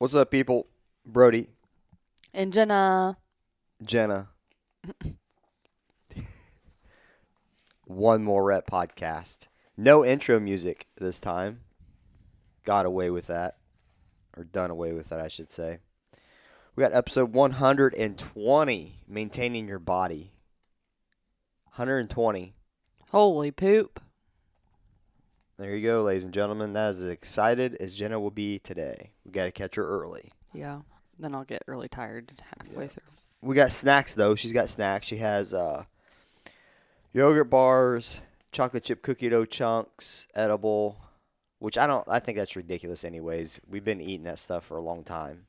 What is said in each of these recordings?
What's up, people? Brody, And Jenna. Jenna. One more rep podcast. No intro music this time. Got away with that. Or done away with that, I should say. We got episode 120 Maintaining Your Body. 120. Holy poop. There you go, ladies and gentlemen. That is as excited as Jenna will be today. We got to catch her early. Yeah. Then I'll get really tired halfway Yeah. through. We got snacks though. She's got snacks. She has uh, yogurt bars, chocolate chip cookie dough chunks, edible, which I don't. I think that's ridiculous. Anyways, we've been eating that stuff for a long time.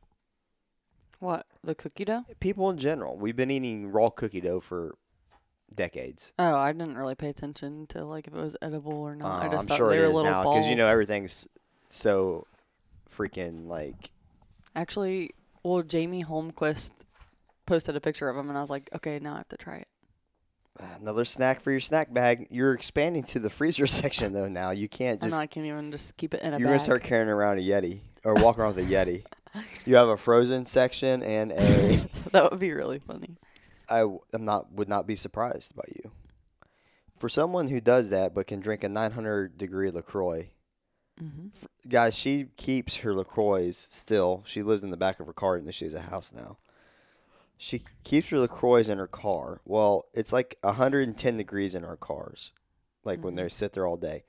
What? The cookie dough? People in general, we've been eating raw cookie dough for decades. Oh, I didn't really pay attention to like if it was edible or not. I Uh, just I'm thought sure they it were is little now because you know everything's so freaking like. Actually, well, Jamie Holmquist posted a picture of him, and I was like, okay, now I have to try it. Another snack for your snack bag. You're expanding to the freezer section though. Now you can't I just know I can't even just keep it in a You're bag. gonna start carrying around a Yeti or walk around with a Yeti. You have a frozen section and a. that would be really funny. I am not would not be surprised by you. For someone who does that but can drink a 900 degree Lacroix, hmm guys, she keeps her Lacroix still. She lives in the back of her car and she has a house now. She keeps her Lacroix in her car. Well, it's like 110 degrees in our cars, like when they sit there all day.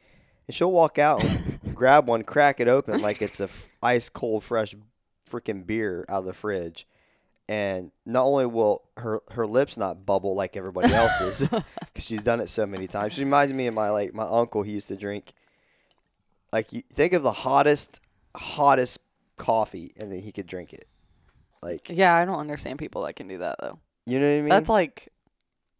And she'll walk out grab one, crack it open like it's a f- ice cold, fresh freaking beer out of the fridge. And not only will her her lips not bubble like everybody else's, because she's done it so many times. She reminds me of my like my uncle. He used to drink like you think of the hottest hottest coffee, and then he could drink it. Like Yeah, I don't understand people that can do that though. you know what I mean? That's like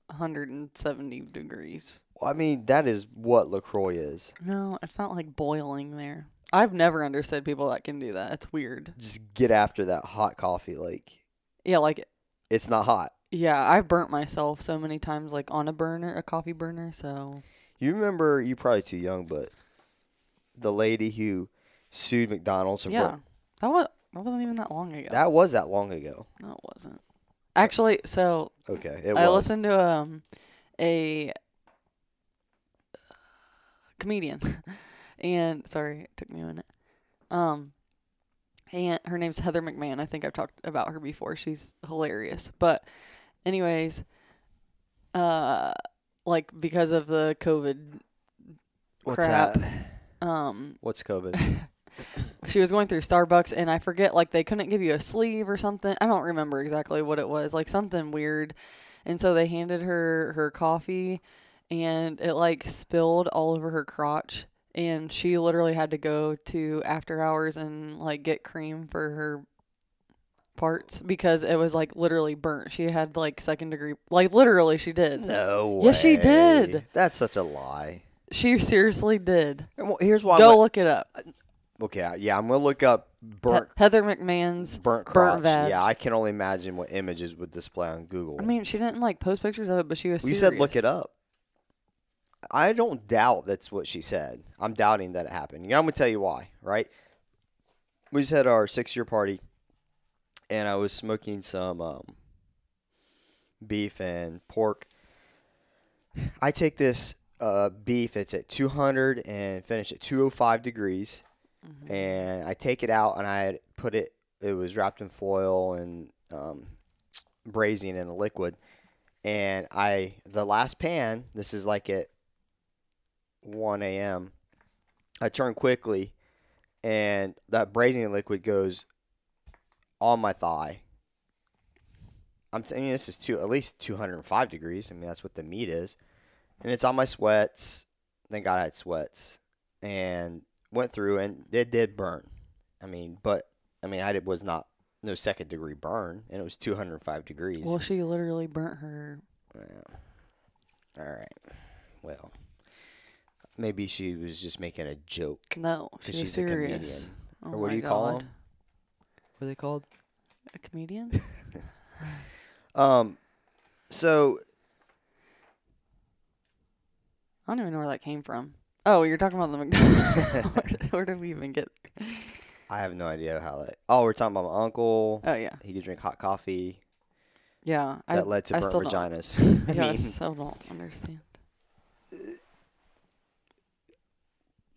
170 degrees. I mean that is what Lacroix is. No, it's not like boiling there. I've never understood people that can do that. It's weird. Just get after that hot coffee. Like Yeah, like it's not hot. yeah, I've burnt myself so many times like on a burner, a coffee burner, so You remember? You're probably too young, but the lady who sued McDonald's. and yeah. That was that wasn't even that long ago. that was that long ago. no, it wasn't. Actually, so Okay, it I was. listened to um a comedian, and sorry, it took me a minute. Um, and her name's Heather McMahon. I think I've talked about her before. She's hilarious. But, anyways, uh, like because of the COVID, What's crap. that? um, What's COVID? she was going through Starbucks and I forget like they couldn't give you a sleeve or something. I don't remember exactly what it was. Like something weird. And so they handed her her coffee and it like spilled all over her crotch and she literally had to go to after hours and like get cream for her parts because it was like literally burnt. She had like second degree like literally she did. no. Yes, she did. That's such a lie. She seriously did. Well, here's why. Go I'm look it up. okay, yeah, I'm gonna look up He- Heather McMahon's burnt crotch. burnt vag. yeah, I can only imagine what images would display on Google. I mean, she didn't like post pictures of it, but she was. You said look it up. I don't doubt that's what she said. I'm doubting that it happened. You know, I'm gonna tell you why, right? We just had our six year party, and I was smoking some um, beef and pork. I take this uh, beef. It's at 200 and finished at 205 degrees, Mm-hmm. and I take it out and I put it. It was wrapped in foil and um, braising in a liquid and I the last pan. This is like at one a.m. I turn quickly, and that braising liquid goes on my thigh. I'm saying this is two at least two hundred and five degrees. I mean that's what the meat is, and it's on my sweats. Thank God I had sweats, and went through and it did burn. I mean, but I mean I did, was not no second degree burn, and it was two hundred and five degrees. Well, she literally burnt her. Yeah. All right. Well, maybe she was just making a joke. No, she 'Cause was she's a serious. comedian. Oh or what do my you call God. them? What are they called? A comedian? Um, so I don't even know where that came from. Oh, you're talking about the McDonald's. where, did, where did we even get? I have no idea how that. Oh, we're talking about my uncle. Oh yeah, He could drink hot coffee. yeah. That I, led to I burnt still vaginas. I yeah, I mean, still don't understand.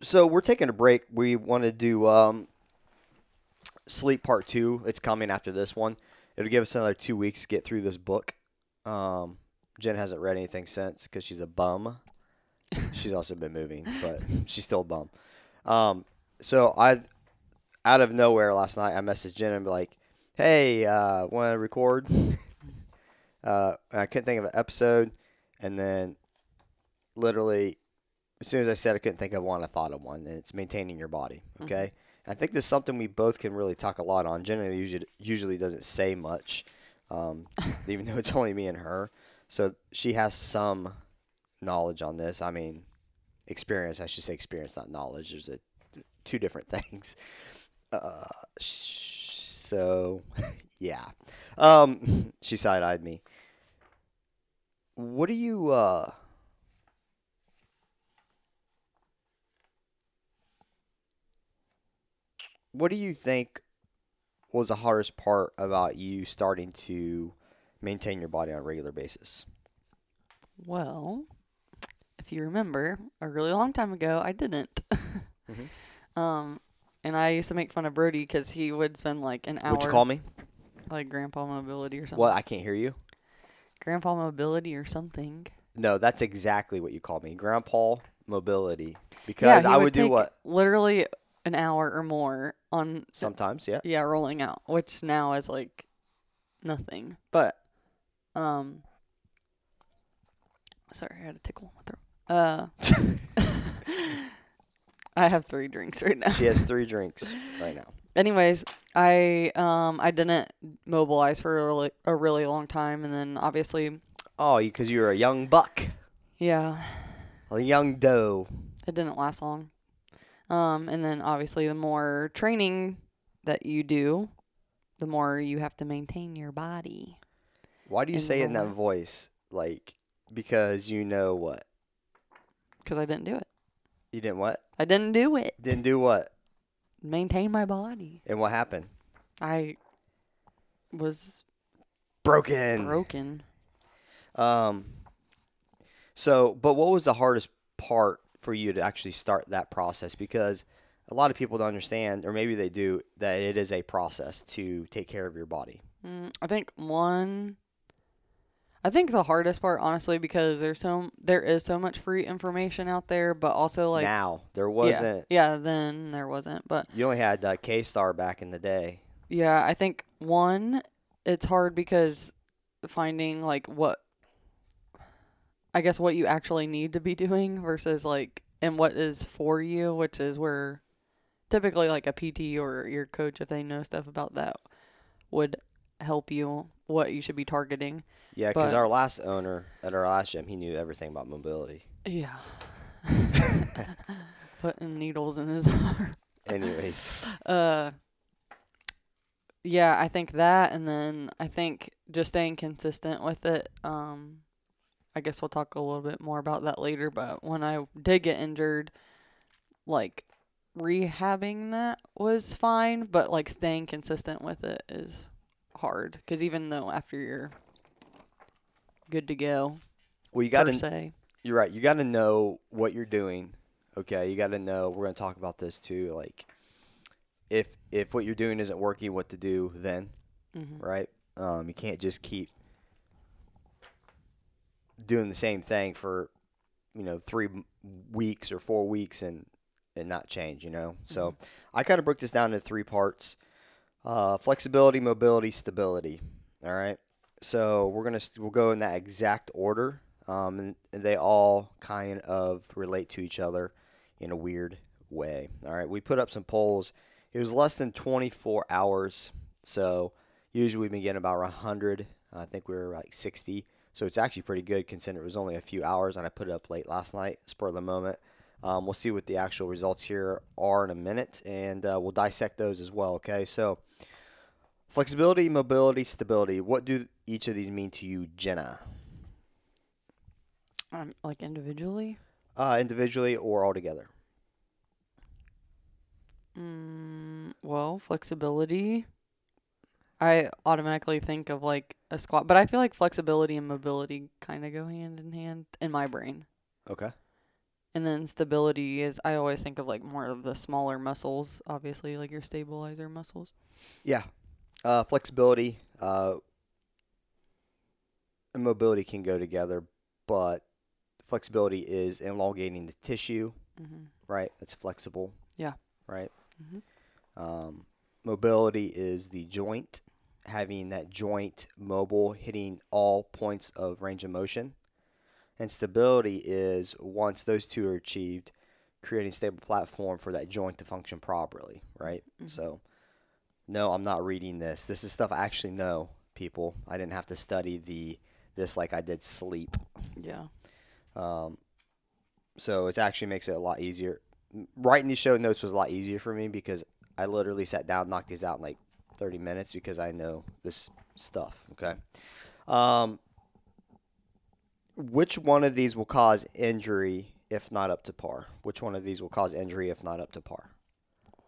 So we're taking a break. We want to do um, sleep part two. It's coming after this one. It'll give us another two weeks to get through this book. Um, Jen hasn't read anything since because she's a bum. she's also been moving, but she's still a bum. Um, so I, out of nowhere last night, I messaged Jen and be like, "Hey, uh, want to record?" uh, I couldn't think of an episode, and then literally as soon as I said I couldn't think of one, I thought of one, and it's maintaining your body. Okay, and I think this is something we both can really talk a lot on. Generally, usually usually doesn't say much, um, even though it's only me and her. So she has some knowledge on this. I mean, experience. I should say experience, not knowledge. There's a two different things. Uh, sh- so yeah, um, she side eyed me. What do you uh? What do you think was the hardest part about you starting to maintain your body on a regular basis? Well, if you remember, a really long time ago, I didn't. Mhm. Um, and I used to make fun of Brody because he would spend like an hour, What'd you call me? like Grandpa Mobility or something. What? I can't hear you. Grandpa Mobility or something. No, that's exactly what you called me. Grandpa mobility. Because he I would do what? Literally an hour or more on Sometimes, yeah. yeah rolling out, which now is like nothing. But um, sorry, I had to tickle in my throat. Uh, I have three drinks right now. She has three drinks right now. Anyways, I um I didn't mobilize for a really, a really long time, and then obviously, Oh, because you, are a young buck, yeah, a young doe. it didn't last long. Um, and then obviously, the more training that you do, the more you have to maintain your body. Why do you say it in that voice? Like, because you know what? Because I didn't do it. You didn't what? I didn't do it. Didn't do what? Maintain my body. And what happened? I was Broken. broken. Um. So, but what was the hardest part for you to actually start that process? Because a lot of people don't understand, or maybe they do, that it is a process to take care of your body. Mm, I think one. I think the hardest part, honestly, because there's so there is so much free information out there, but also like now there wasn't. yeah, then there wasn't, but You only had uh, K Starr back in the day. yeah, I think one, it's hard because finding like what, I guess what you actually need to be doing versus like and what is for you, which is where typically like a PT or your coach, if they know stuff about that, would help you what you should be targeting. Yeah, because our last owner at our last gym, he knew everything about mobility. Yeah. Putting needles in his arm. Anyways, Uh yeah, I think that and then I think just staying consistent with it. Um I guess we'll talk a little bit more about that later, but when I did get injured, like rehabbing that was fine, but like staying consistent with it is hard cuz even though after you're good to go well, you got to say You're right. You got to know what you're doing. Okay, you got to know. We're going to talk about this too. Like, if if what you're doing isn't working, what to do then, Mhm. right? Um, you can't just keep doing the same thing for, you know, three weeks or four weeks and and not change. You know. So I kind of broke this down into three parts: uh, flexibility, mobility, stability. All right. So we're gonna st- we'll go in that exact order, um, and, and they all kind of relate to each other in a weird way. All right, we put up some polls. It was less than 24 hours, so usually we've been getting about 100. I think we were like 60, so it's actually pretty good considering it was only a few hours, and I put it up late last night, spur of the moment. Um, we'll see what the actual results here are in a minute, and uh, we'll dissect those as well. Okay, so flexibility, mobility, stability. What do each of these mean to you, Jenna? Um, like individually. Uh, individually or all together? Mm, Well, flexibility. I automatically think of like a squat, but I feel like flexibility and mobility kind of go hand in hand in my brain. Okay. And then stability is I always think of like more of the smaller muscles, obviously like your stabilizer muscles. Yeah. Uh, flexibility uh, and mobility can go together, but flexibility is elongating the tissue, hmm right? That's flexible. Yeah. Right. Mhm. Um, mobility is the joint, having that joint mobile, hitting all points of range of motion. And stability is once those two are achieved, creating a stable platform for that joint to function properly, right? Mhm. So, no, I'm not reading this. This is stuff I actually know, people. I didn't have to study the this like I did sleep. Yeah. Um, so it actually makes it a lot easier. Writing these show notes was a lot easier for me because I literally sat down, knocked these out in like 30 minutes because I know this stuff. Okay. Um, which one of these will cause injury if not up to par? Which one of these will cause injury if not up to par?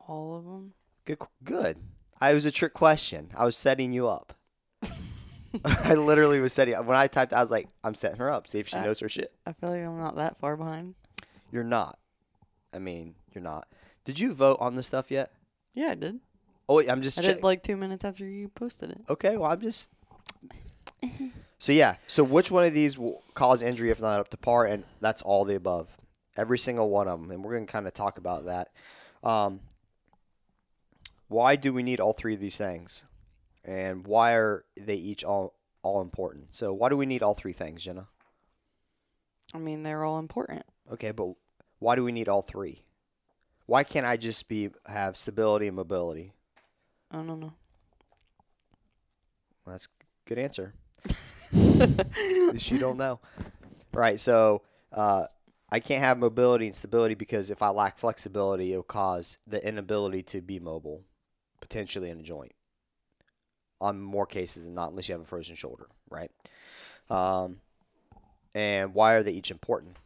All of them. Good. Good. I was a trick question. I was setting you up. I literally was setting. When I typed, I was like, "I'm setting her up. See if she Uh, knows her shit." I feel like I'm not that far behind. You're not. I mean, you're not. Did you vote on this stuff yet? Yeah, I did. Oh, wait, I'm just I check- did like two minutes after you posted it. Okay, well, I'm just. So yeah, so which one of these will cause injury if not up to par? And that's all the above, every single one of them, and we're gonna kind of talk about that. Um, why do we need all three of these things, and why are they each all all important? So why do we need all three things, Jenna? I mean, they're all important. Okay, but why do we need all three? Why can't I just be have stability and mobility? I don't know. Well, that's a good answer. You don't know. Right. So uh, I can't have mobility and stability because if I lack flexibility, it'll cause the inability to be mobile, potentially in a joint. On more cases than not, unless you have a frozen shoulder, right? Um, and why are they each important?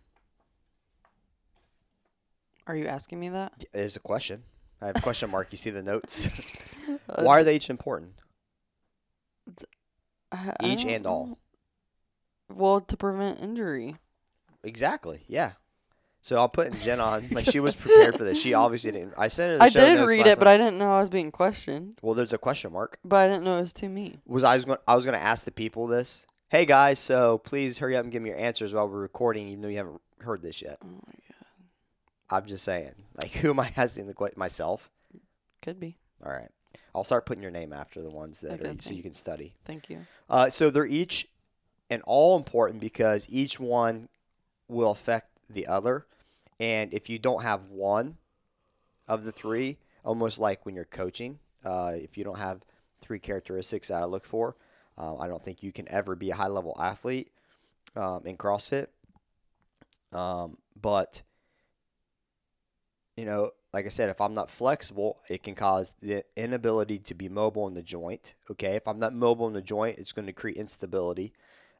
Are you asking me that? Is a question. I have a question mark. You see the notes. Why are they each important? I- I Each don't and all. Well, to prevent injury. Exactly. Yeah. So I'll put Jen on. Like she was prepared for this. She obviously didn't. I sent her. The I show did notes read last it, but night. I didn't know I was being questioned. well, there's a question mark. But I didn't know it was to me. Was I was going? I was going to ask the people this. Hey guys, so please hurry up and give me your answers while we're recording, even though you haven't heard this yet. Oh my god, I'm just saying. Like, who am I asking the question? Myself. could be. All right. I'll start putting your name after the ones that Okay, are so you can study. Thank you. Uh, so they're each and all important because each one will affect the other. And if you don't have one of the three, almost like when you're coaching, uh, if you don't have three characteristics that I look for, uh, I don't think you can ever be a high level athlete um, in CrossFit. Um, but, you know, like I said, if I'm not flexible, it can cause the inability to be mobile in the joint. Okay, if I'm not mobile in the joint, it's going to create instability.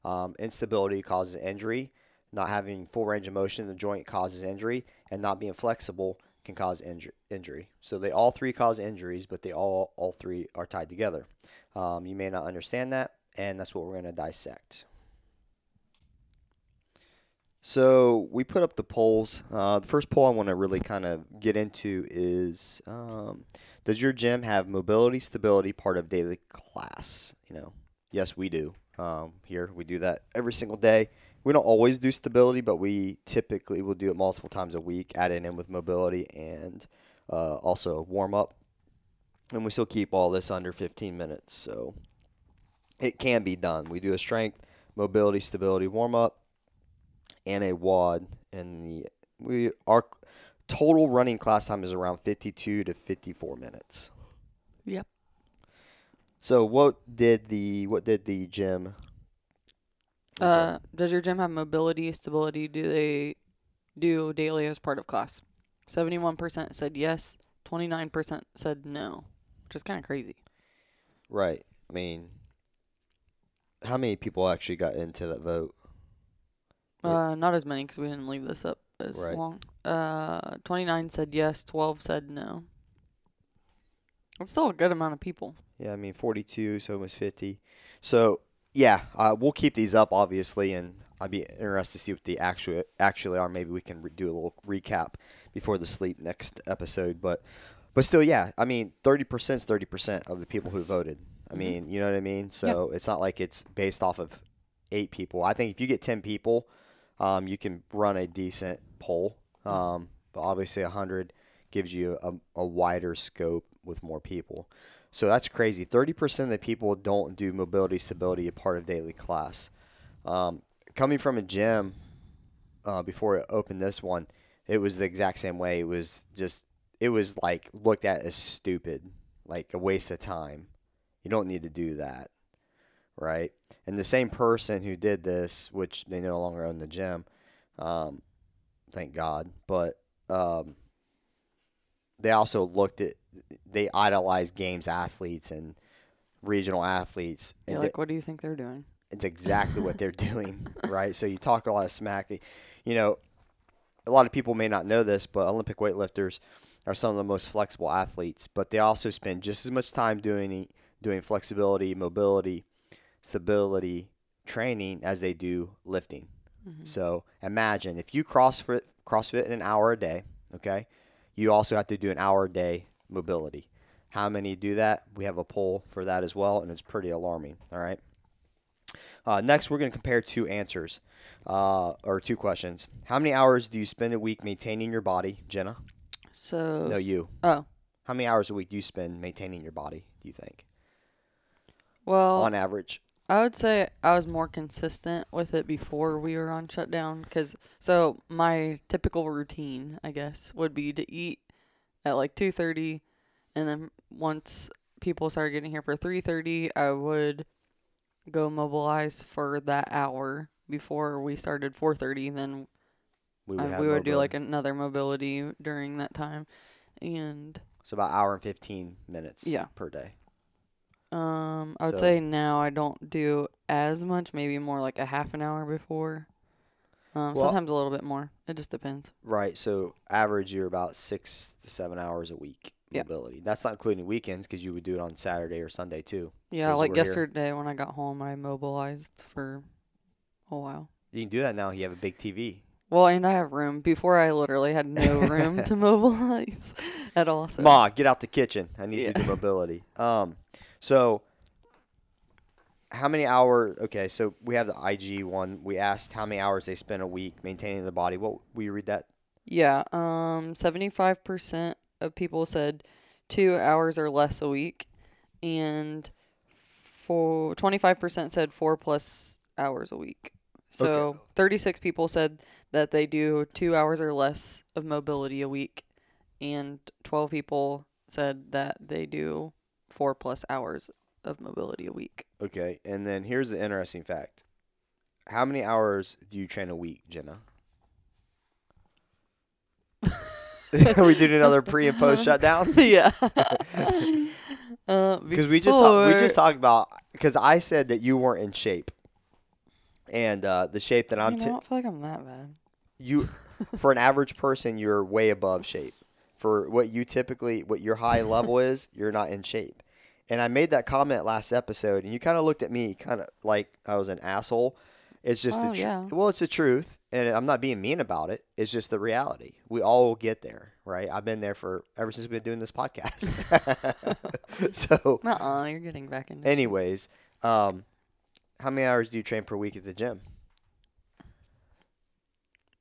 Um, instability causes injury. Not having full range of motion in the joint causes injury, and not being flexible can cause inju- injury. So they all three cause injuries, but they all all three are tied together. Um, you may not understand that, and that's what we're going to dissect. So we put up the polls. Uh, the first poll I want to really kind of get into is: um, Does your gym have mobility, stability part of daily class? You know, yes, we do. Um, here we do that every single day. We don't always do stability, but we typically will do it multiple times a week, adding in with mobility and uh, also warm up. And we still keep all this under 15 minutes, so it can be done. We do a strength, mobility, stability warm up, and a WOD. And the we our total running class time is around 52 to 54 minutes. Yep. So what did the what did the gym? Uh, does your gym have mobility, stability? Do they do daily as part of class? Seventy-one percent said yes. Twenty-nine percent said no, which is kind of crazy. right. I mean, how many people actually got into that vote? Uh, not as many because we didn't leave this up as Right. long. Uh, twenty-nine said yes. Twelve said no. It's still a good amount of people. Yeah, I mean 42, so almost 50. So yeah, uh, we'll keep these up obviously, and I'd be interested to see what the actual actually are. Maybe we can re- do a little recap before the sleep next episode. But but still, yeah, I mean 30 percent is 30 percent of the people who voted. I Mhm. mean, you know what I mean. So it's not like it's based off of eight people. I think if you get 10 people, um, you can run a decent poll. Um, but obviously 100 gives you a, a wider scope with more people. So that's crazy. 30% of the people don't do mobility stability a part of daily class. Um, coming from a gym uh, before I opened this one, it was the exact same way. It was just, it was like looked at as stupid, like a waste of time. You don't need to do that, right? And the same person who did this, which they no longer own the gym, um, thank God, but um, they also looked at they idolized games athletes and regional athletes Yeah, and like, what do you think they're doing? it's exactly what they're doing right so you talk a lot of smack you know a lot of people may not know this but olympic weightlifters are some of the most flexible athletes but they also spend just as much time doing doing flexibility mobility stability training as they do lifting Mhm. so imagine if you CrossFit CrossFit in an hour a day, okay? You also have to do an hour a day mobility. How many do that? We have a poll for that as well, and it's pretty alarming. All right. Uh, next, we're going to compare two answers, uh, or two questions. How many hours do you spend a week maintaining your body, Jenna? So No, you. Oh How many hours a week do you spend maintaining your body? Do you think, well, on average? I would say I was more consistent with it before we were on shutdown. Cause so my typical routine, I guess, would be to eat at like two thirty, and then once people started getting here for three thirty, I would go mobilize for that hour before we started four thirty. Then We uh, have we would do like another mobility during that time, and so about hour and fifteen minutes. Yeah. per day. Um, I would So- say now I don't do as much, maybe more like a half an hour before. Um, Well- sometimes a little bit more. It just depends. Right. So average, you're about six to seven hours a week Yeah. mobility. That's not including weekends because you would do it on Saturday or Sunday too. Yeah, like were here. yesterday when I got home, I mobilized for a while. You can do that now. You have a big TV. Well, and I have room. Before I literally had no room to mobilize at all. So Ma, get out the kitchen. I need Yeah. to do mobility. Um, so how many hours? Okay, so we have the IG one. We asked how many hours they spend a week maintaining the body. What will you read that? yeah, um, seventy five percent of people said two hours or less a week, and for twenty five percent said four plus hours a week. So thirty six people said that they do two hours or less of mobility a week, and twelve people said that they do four plus hours of mobility a week. Okay, and then here's the interesting fact. How many hours do you train a week, Jenna? Are we doing another pre and post shutdown? yeah. uh, Because we just ta- we just talked about because I said that you weren't in shape, and uh, the shape that I, I'm mean, I t- don't feel like I'm that bad. you for an average person you're way above shape for what you typically what your high level is you're not in shape and i made that comment last episode and you kind of looked at me kind of like i was an asshole. It's just Oh, the tr- yeah. well it's the truth and i'm not being mean about it. It's just the reality. We all get there right? I've been there for ever since we've been doing this podcast. So Uh-uh, you're getting back into anyways um how many hours do you train per week at the gym?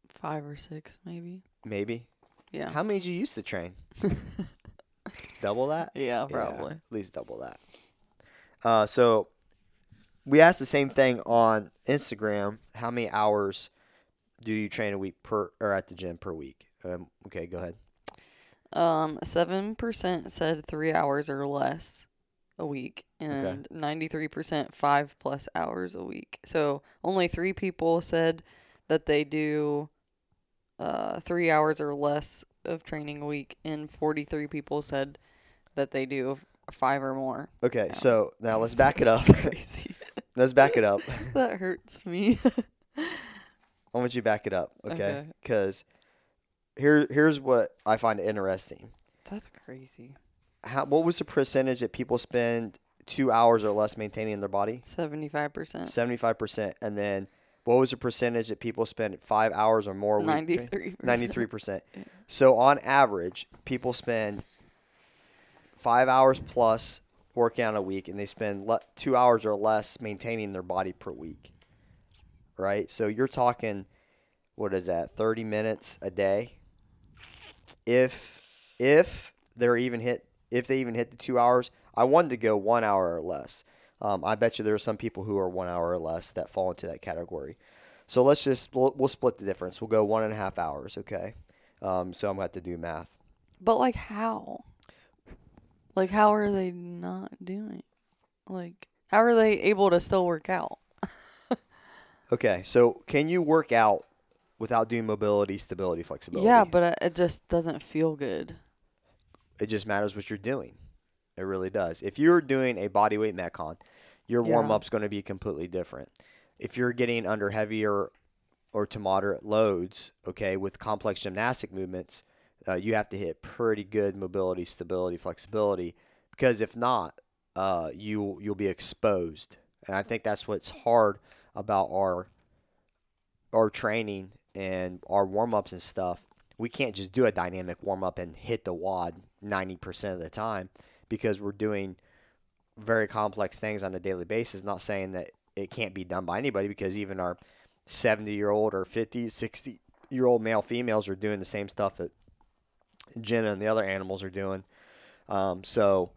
Five or six, maybe. maybe. Yeah. how many did you used to train double that yeah, probably. at least double that. Uh, so we asked the same thing on Instagram. How many hours do you train a week per or at the gym per week? Um, okay, go ahead. Um, seven percent said three hours or less a week, and ninety-three percent five plus hours a week. So only three people said that they do uh three hours or less of training a week, and forty-three people said that they do five or more. Okay, so now let's back it up. Crazy. let's back it up. that hurts me. I want you to back it up, okay? Okay. Because here, here's what I find interesting. That's crazy. how, what was the percentage that people spend two hours or less maintaining their body? 75%. Seventy-five percent. And then what was the percentage that people spend five hours or more? week 93%. 93%. So on average, people spend five hours plus working out a week, and they spend le- two hours or less maintaining their body per week. Right. So you're talking, what is that? 30 minutes a day. If if they're even hit, if they even hit the two hours, I wanted to go one hour or less. Um, I bet you there are some people who are one hour or less that fall into that category. So let's just we'll, we'll split the difference. We'll go one and a half hours. Okay. Um, so I'm gonna have to do math. But like how? Like how are they not doing? Like how are they able to still work out? Okay. So can you work out without doing mobility, stability, flexibility? Yeah, but it- it just doesn't feel good. it just matters what you're doing. It really does. If you're doing a bodyweight metcon, your Yeah. warm up's going to be completely different. If you're getting under heavier or to moderate loads, okay, with complex gymnastic movements, uh, you have to hit pretty good mobility, stability, flexibility, because if not, uh, you you'll be exposed. And I think that's what's hard about our our training and our warm ups and stuff. We can't just do a dynamic warm up and hit the WOD 90% of the time because we're doing very complex things on a daily basis. Not saying that it can't be done by anybody because even our 70 year old or 50, 60 year old male females are doing the same stuff that Jenna and the other animals are doing. Um, so,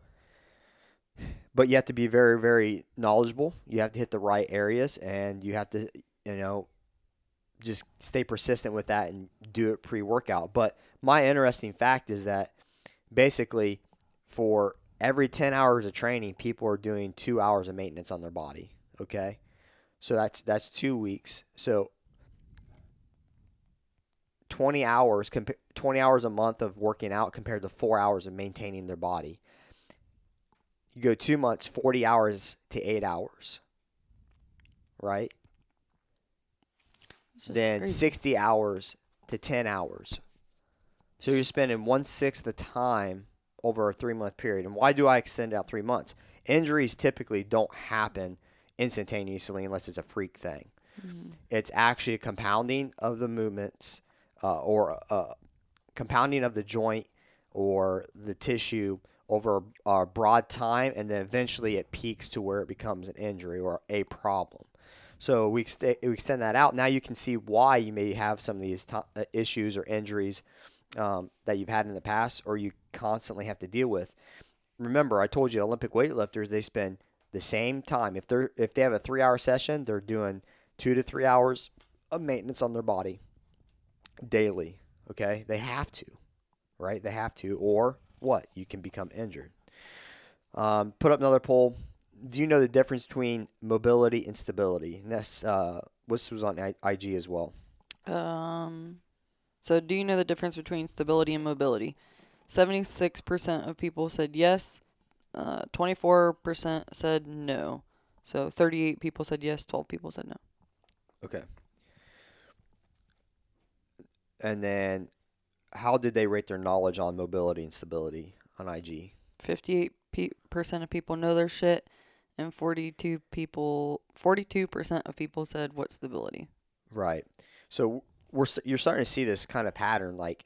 but you have to be very, very knowledgeable. You have to hit the right areas and you have to, you know, just stay persistent with that and do it pre workout. But my interesting fact is that basically for every 10 hours of training, people are doing two hours of maintenance on their body. Okay. So that's, that's two weeks. So 20 hours, compa- 20 hours a month of working out compared to four hours of maintaining their body. You go two months, 40 hours to eight hours. Right then crazy. 60 hours to 10 hours. So you're spending one sixth the time over a three month period. And why do I extend out three months? Injuries typically don't happen instantaneously unless it's a freak thing. Mm-hmm. It's actually a compounding of the movements uh, or uh, compounding of the joint or the tissue over a, a broad time, and then eventually it peaks to where it becomes an injury or a problem. So we, ext- we extend that out. Now you can see why you may have some of these to- uh, issues or injuries um, that you've had in the past or you constantly have to deal with. Remember, I told you Olympic weightlifters they spend the same time. If they're if they have a three hour session, they're doing two to three hours of maintenance on their body daily. Okay, they have to, right? They have to, or what? You can become injured. Um, put up another poll. Do you know the difference between mobility and stability? And this, uh, this was on IG as well. Um, so do you know the difference between stability and mobility? Seventy-six percent of people said yes. Uh, twenty-four percent said no. So thirty-eight people said yes. Twelve people said no. Okay. And then, how did they rate their knowledge on mobility and stability on IG? Fifty-eight pe- percent of people know their shit, and forty-two people, forty-two percent of people said what stability. Right. So we're you're starting to see this kind of pattern. Like,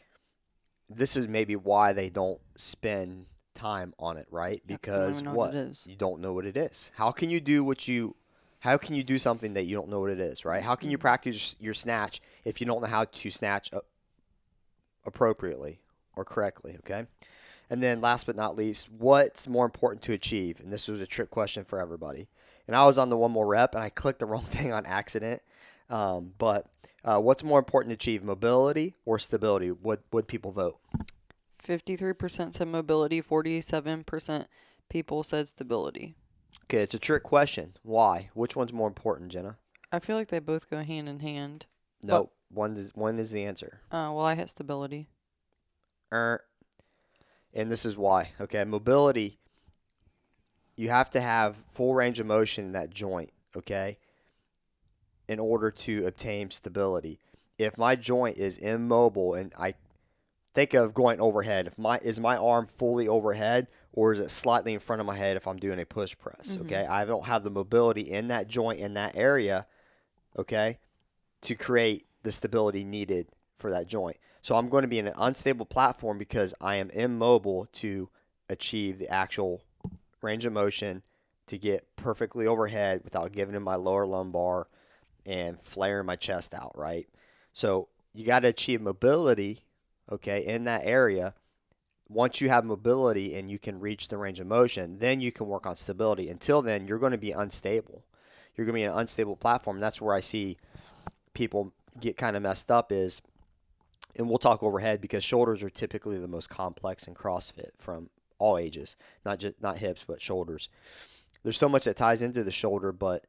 this is maybe why they don't spend time on it, right? Yeah, 'cause they don't Because know what what you don't know what it is. How can you do what you? How can you do something that you don't know what it is, right? How can you Mhm. practice your snatch if you don't know how to snatch appropriately or correctly? Okay. And then last but not least, what's more important to achieve? And this was a trick question for everybody. And I was on the one more rep and I clicked the wrong thing on accident. Um, but uh, what's more important to achieve, mobility or stability? What would people vote? Fifty-three percent said mobility. Forty-seven percent people said stability. Okay, it's a trick question. Why? Which one's more important, Jenna? I feel like they both go hand in hand. No, one is one is the answer. Uh, well, I hit stability. Er, and this is why. Okay, mobility. You have to have full range of motion in that joint. Okay, in order to obtain stability. If my joint is immobile and I think of going overhead, if my is my arm fully overhead or is it slightly in front of my head if I'm doing a push press? Mhm. Okay, I don't have the mobility in that joint in that area, okay, to create the stability needed for that joint. So I'm going to be in an unstable platform because I am immobile to achieve the actual range of motion to get perfectly overhead without giving in my lower lumbar and flaring my chest out, right? So you got to achieve mobility, okay, in that area. Once you have mobility and you can reach the range of motion, then you can work on stability. Until then, you're going to be unstable. You're going to be an unstable platform. That's where I see people get kind of messed up is and we'll talk overhead because shoulders are typically the most complex in CrossFit from all ages, not just not hips but shoulders. There's so much that ties into the shoulder, but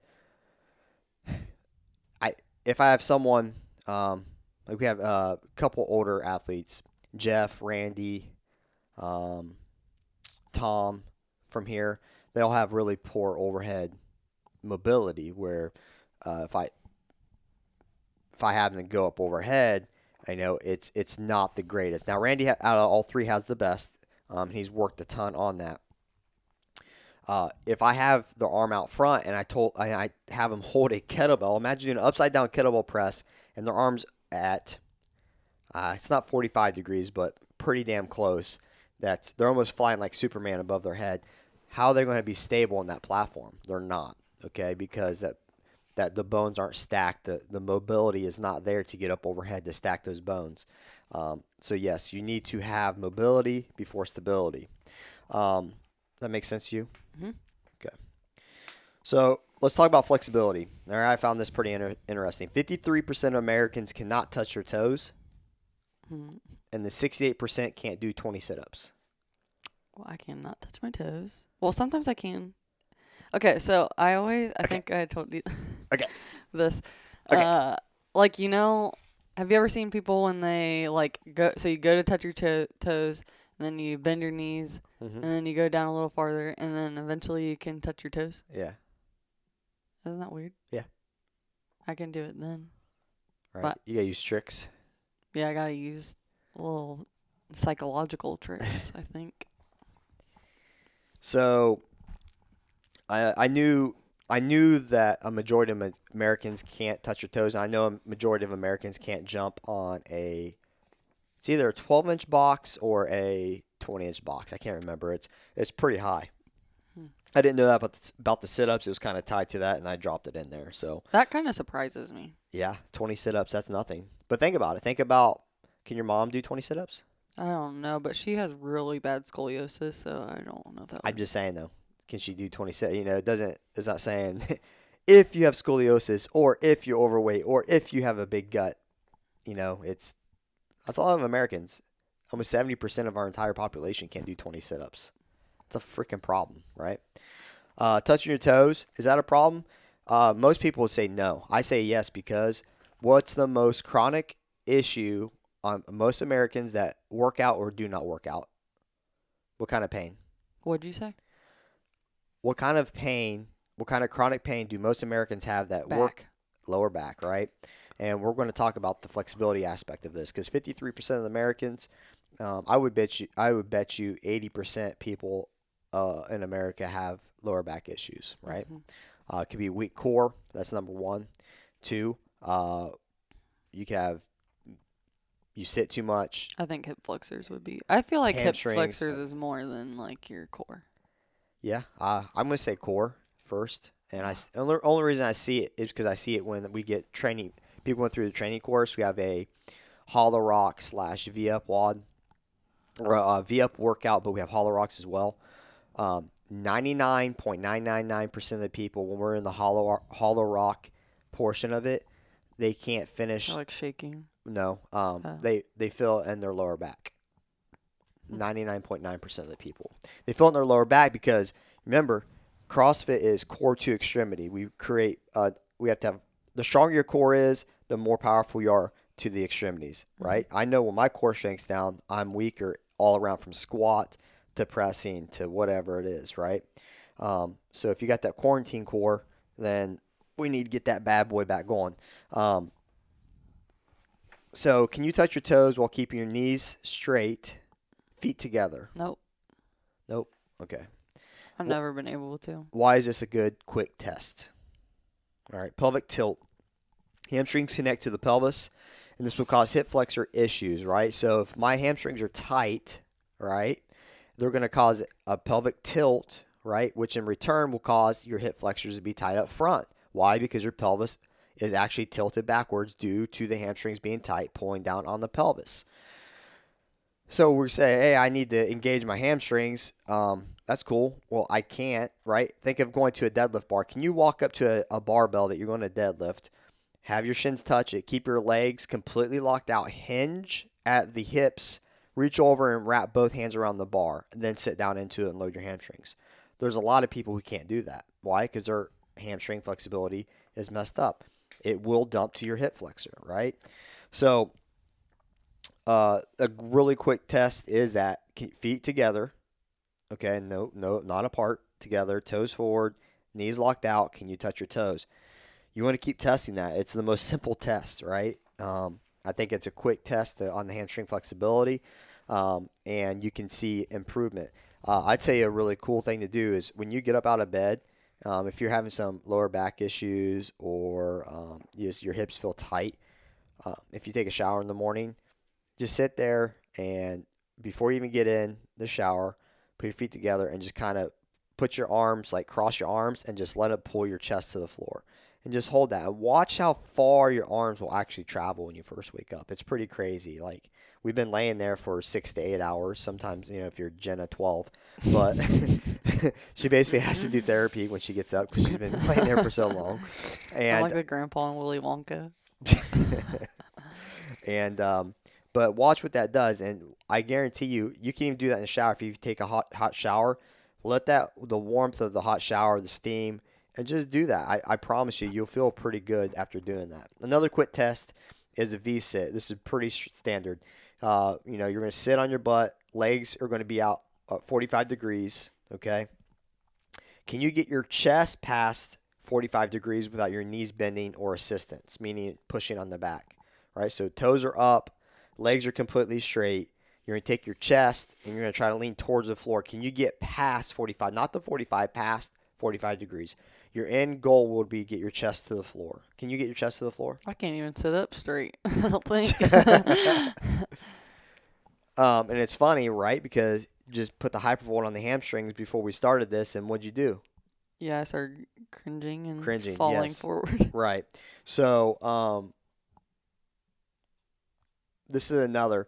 I if I have someone um, like we have a couple older athletes, Jeff, Randy, um, Tom from here, they all have really poor overhead mobility. Where uh, if I if I have them go up overhead, I know it's it's not the greatest. Now Randy out of all three has the best. Um, he's worked a ton on that. Uh, if I have the arm out front and I told I, I have them hold a kettlebell, imagine doing an upside down kettlebell press and their arms at uh, it's not 45 degrees, but pretty damn close. That's they're almost flying like Superman above their head. How are they going to be stable on that platform? They're not, okay, because that that the bones aren't stacked. The the mobility is not there to get up overhead to stack those bones. Um, so yes, you need to have mobility before stability. Um, that makes sense to you? Mhm. Okay. So let's talk about flexibility. All right, I found this pretty inter- interesting. Fifty-three percent of Americans cannot touch their toes, Mm, and the sixty-eight percent can't do twenty sit-ups. Well, I cannot touch my toes. Well, sometimes I can. Okay, so I always I Okay. think I told you Okay. this. Okay. Uh like you know, have you ever seen people when they like go so you go to touch your to- toes and then you bend your knees Mm-hmm. and then you go down a little farther and then eventually you can touch your toes? Yeah. Isn't that weird? Yeah. I can do it then. Right. But- you gotta use tricks. Yeah, I got to use little psychological tricks, I think. So I I knew I knew that a majority of Americans can't touch their toes. And I know a majority of Americans can't jump on a it's either a 12 inch box or a 20 inch box. I can't remember. It's it's pretty high. Hmm. I didn't know that about the, about the sit ups. It was kind of tied to that, and I dropped it in there. So That kind of surprises me. yeah, 20 sit ups. That's nothing. But think about it. Think about can your mom do 20 sit ups? I don't know, but she has really bad scoliosis, so I don't know if that. I'm just saying though, can she do 20 sit? You know, it doesn't. It's not saying if you have scoliosis or if you're overweight or if you have a big gut. You know, it's that's a lot of Americans. Almost 70% of our entire population can't do 20 sit-ups. It's a freaking problem, right? Uh, touching your toes is that a problem? Uh, most people would say no. I say yes because what's the most chronic issue on most Americans that work out or do not work out? What kind of pain? What'd you say? what kind of pain, what kind of chronic pain do most Americans have that work lower back, right? And we're going to talk about the flexibility aspect of this because 53% of the Americans, um, I would bet you, I would bet you 80% people uh, in America have lower back issues, right? Mhm. Uh, it could be weak core. That's number one. Two, uh, you could have you sit too much. I think hip flexors would be. I feel like hip flexors uh, is more than like your core. Yeah, uh, I'm going to say core first. And I, only reason I see it is because I see it when we get training. People went through the training course. We have a hollow rock slash V up WOD or a V up workout, but we have hollow rocks as well. Um, 99.999% of the people, when we're in the hollow hollow rock portion of it, they can't finish. They're like shaking. No, um, Oh. they they feel in their lower back. Hmm. Ninety nine point nine percent of the people they feel in their lower back because remember, CrossFit is core to extremity. We create uh, we have to have the stronger your core is, the more powerful you are to the extremities. Right? I know when my core strength's down, I'm weaker all around from squat to pressing to whatever it is. Right? Um, so if you got that quarantine core, then we need to get that bad boy back going. Um, so, can you touch your toes while keeping your knees straight, feet together? Nope. Nope. Okay. I've never been able to. Why is this a good quick test? All right, pelvic tilt. Hamstrings connect to the pelvis, and this will cause hip flexor issues, right? So if my hamstrings are tight, right, they're going to cause a pelvic tilt, right, which in return will cause your hip flexors to be tight up front. Why? Because your pelvis is actually tilted backwards due to the hamstrings being tight, pulling down on the pelvis. So we say, hey, I need to engage my hamstrings. Um, that's cool. Well, I can't, right? Think of going to a deadlift bar. Can you walk up to a, a barbell that you're going to deadlift, have your shins touch it, keep your legs completely locked out, hinge at the hips, reach over and wrap both hands around the bar, and then sit down into it and load your hamstrings? There's a lot of people who can't do that. Why? Because their hamstring flexibility is messed up. It will dump to your hip flexor, right? So, uh, a really quick test is that feet together, okay, no, no, not apart, together, toes forward, knees locked out. Can you touch your toes? You want to keep testing that. It's the most simple test, right? Um, I think it's a quick test on the hamstring flexibility, um, and you can see improvement. Uh, I'd say a really cool thing to do is when you get up out of bed, um, if you're having some lower back issues or um, you your hips feel tight, uh, if you take a shower in the morning, just sit there and before you even get in the shower, put your feet together and just kind of put your arms, like cross your arms, and just let it pull your chest to the floor. And just hold that. Watch how far your arms will actually travel when you first wake up. It's pretty crazy. Like we've been laying there for six to eight hours. Sometimes, you know, if you're Jenna 12, but she basically has to do therapy when she gets up because she's been laying there for so long. And like the grandpa and Willy Wonka. and um, but watch what that does, and I guarantee you, you can even do that in the shower. If you take a hot hot shower, let that the warmth of the hot shower, the steam, and just do that. I, I promise you, you'll feel pretty good after doing that. Another quick test is a V sit. This is pretty standard. Uh, you know, you're going to sit on your butt. Legs are going to be out at 45 degrees. Okay. Can you get your chest past 45 degrees without your knees bending or assistance, meaning pushing on the back? Right. So toes are up, legs are completely straight. You're going to take your chest and you're going to try to lean towards the floor. Can you get past 45? Not the 45, past 45 degrees. Your end goal would be get your chest to the floor. Can you get your chest to the floor? I can't even sit up straight. I don't think. Um, and it's funny, right? Because just put the hypervolt on the hamstrings before we started this, and what'd you do? yeah, I started cringing and Cringing, falling yes. forward. Right. So, um, this is another.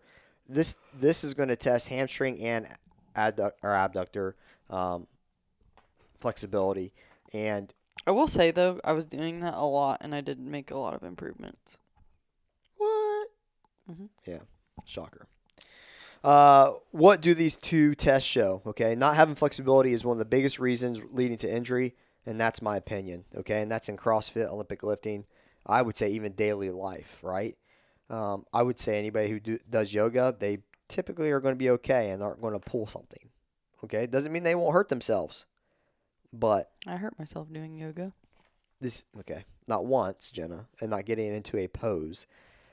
This this is going to test hamstring and adduct or abductor um, flexibility, and I will say though, I was doing that a lot, and I did make a lot of improvements. what? Mhm. Yeah, shocker. Uh, what do these two tests show? Okay, not having flexibility is one of the biggest reasons leading to injury, and that's my opinion. Okay, and that's in CrossFit, Olympic lifting. I would say even daily life, right? Um, I would say anybody who do, does yoga, they typically are going to be okay and aren't going to pull something. Okay, doesn't mean they won't hurt themselves, but I hurt myself doing yoga. this okay, not once, Jenna, and not getting into a pose.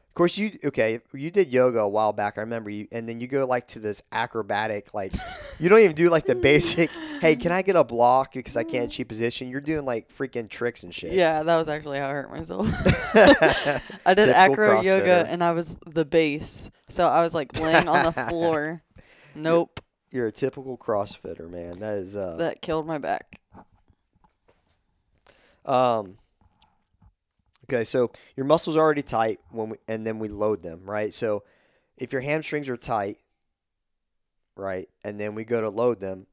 Of course, you okay. You did yoga a while back. I remember you, and then you go like to this acrobatic, like you don't even do like the basic. Hey, can I get a block because I can't achieve position? You're doing like freaking tricks and shit. Yeah, that was actually how I hurt myself. I did Typical acro yoga, and I was the base, so I was like laying on the floor. Nope, You're a typical CrossFitter, man. That is uh. that killed my back. Um. Okay, so your muscles are already tight when we, and then we load them, right? So if your hamstrings are tight, right, and then we go to load them,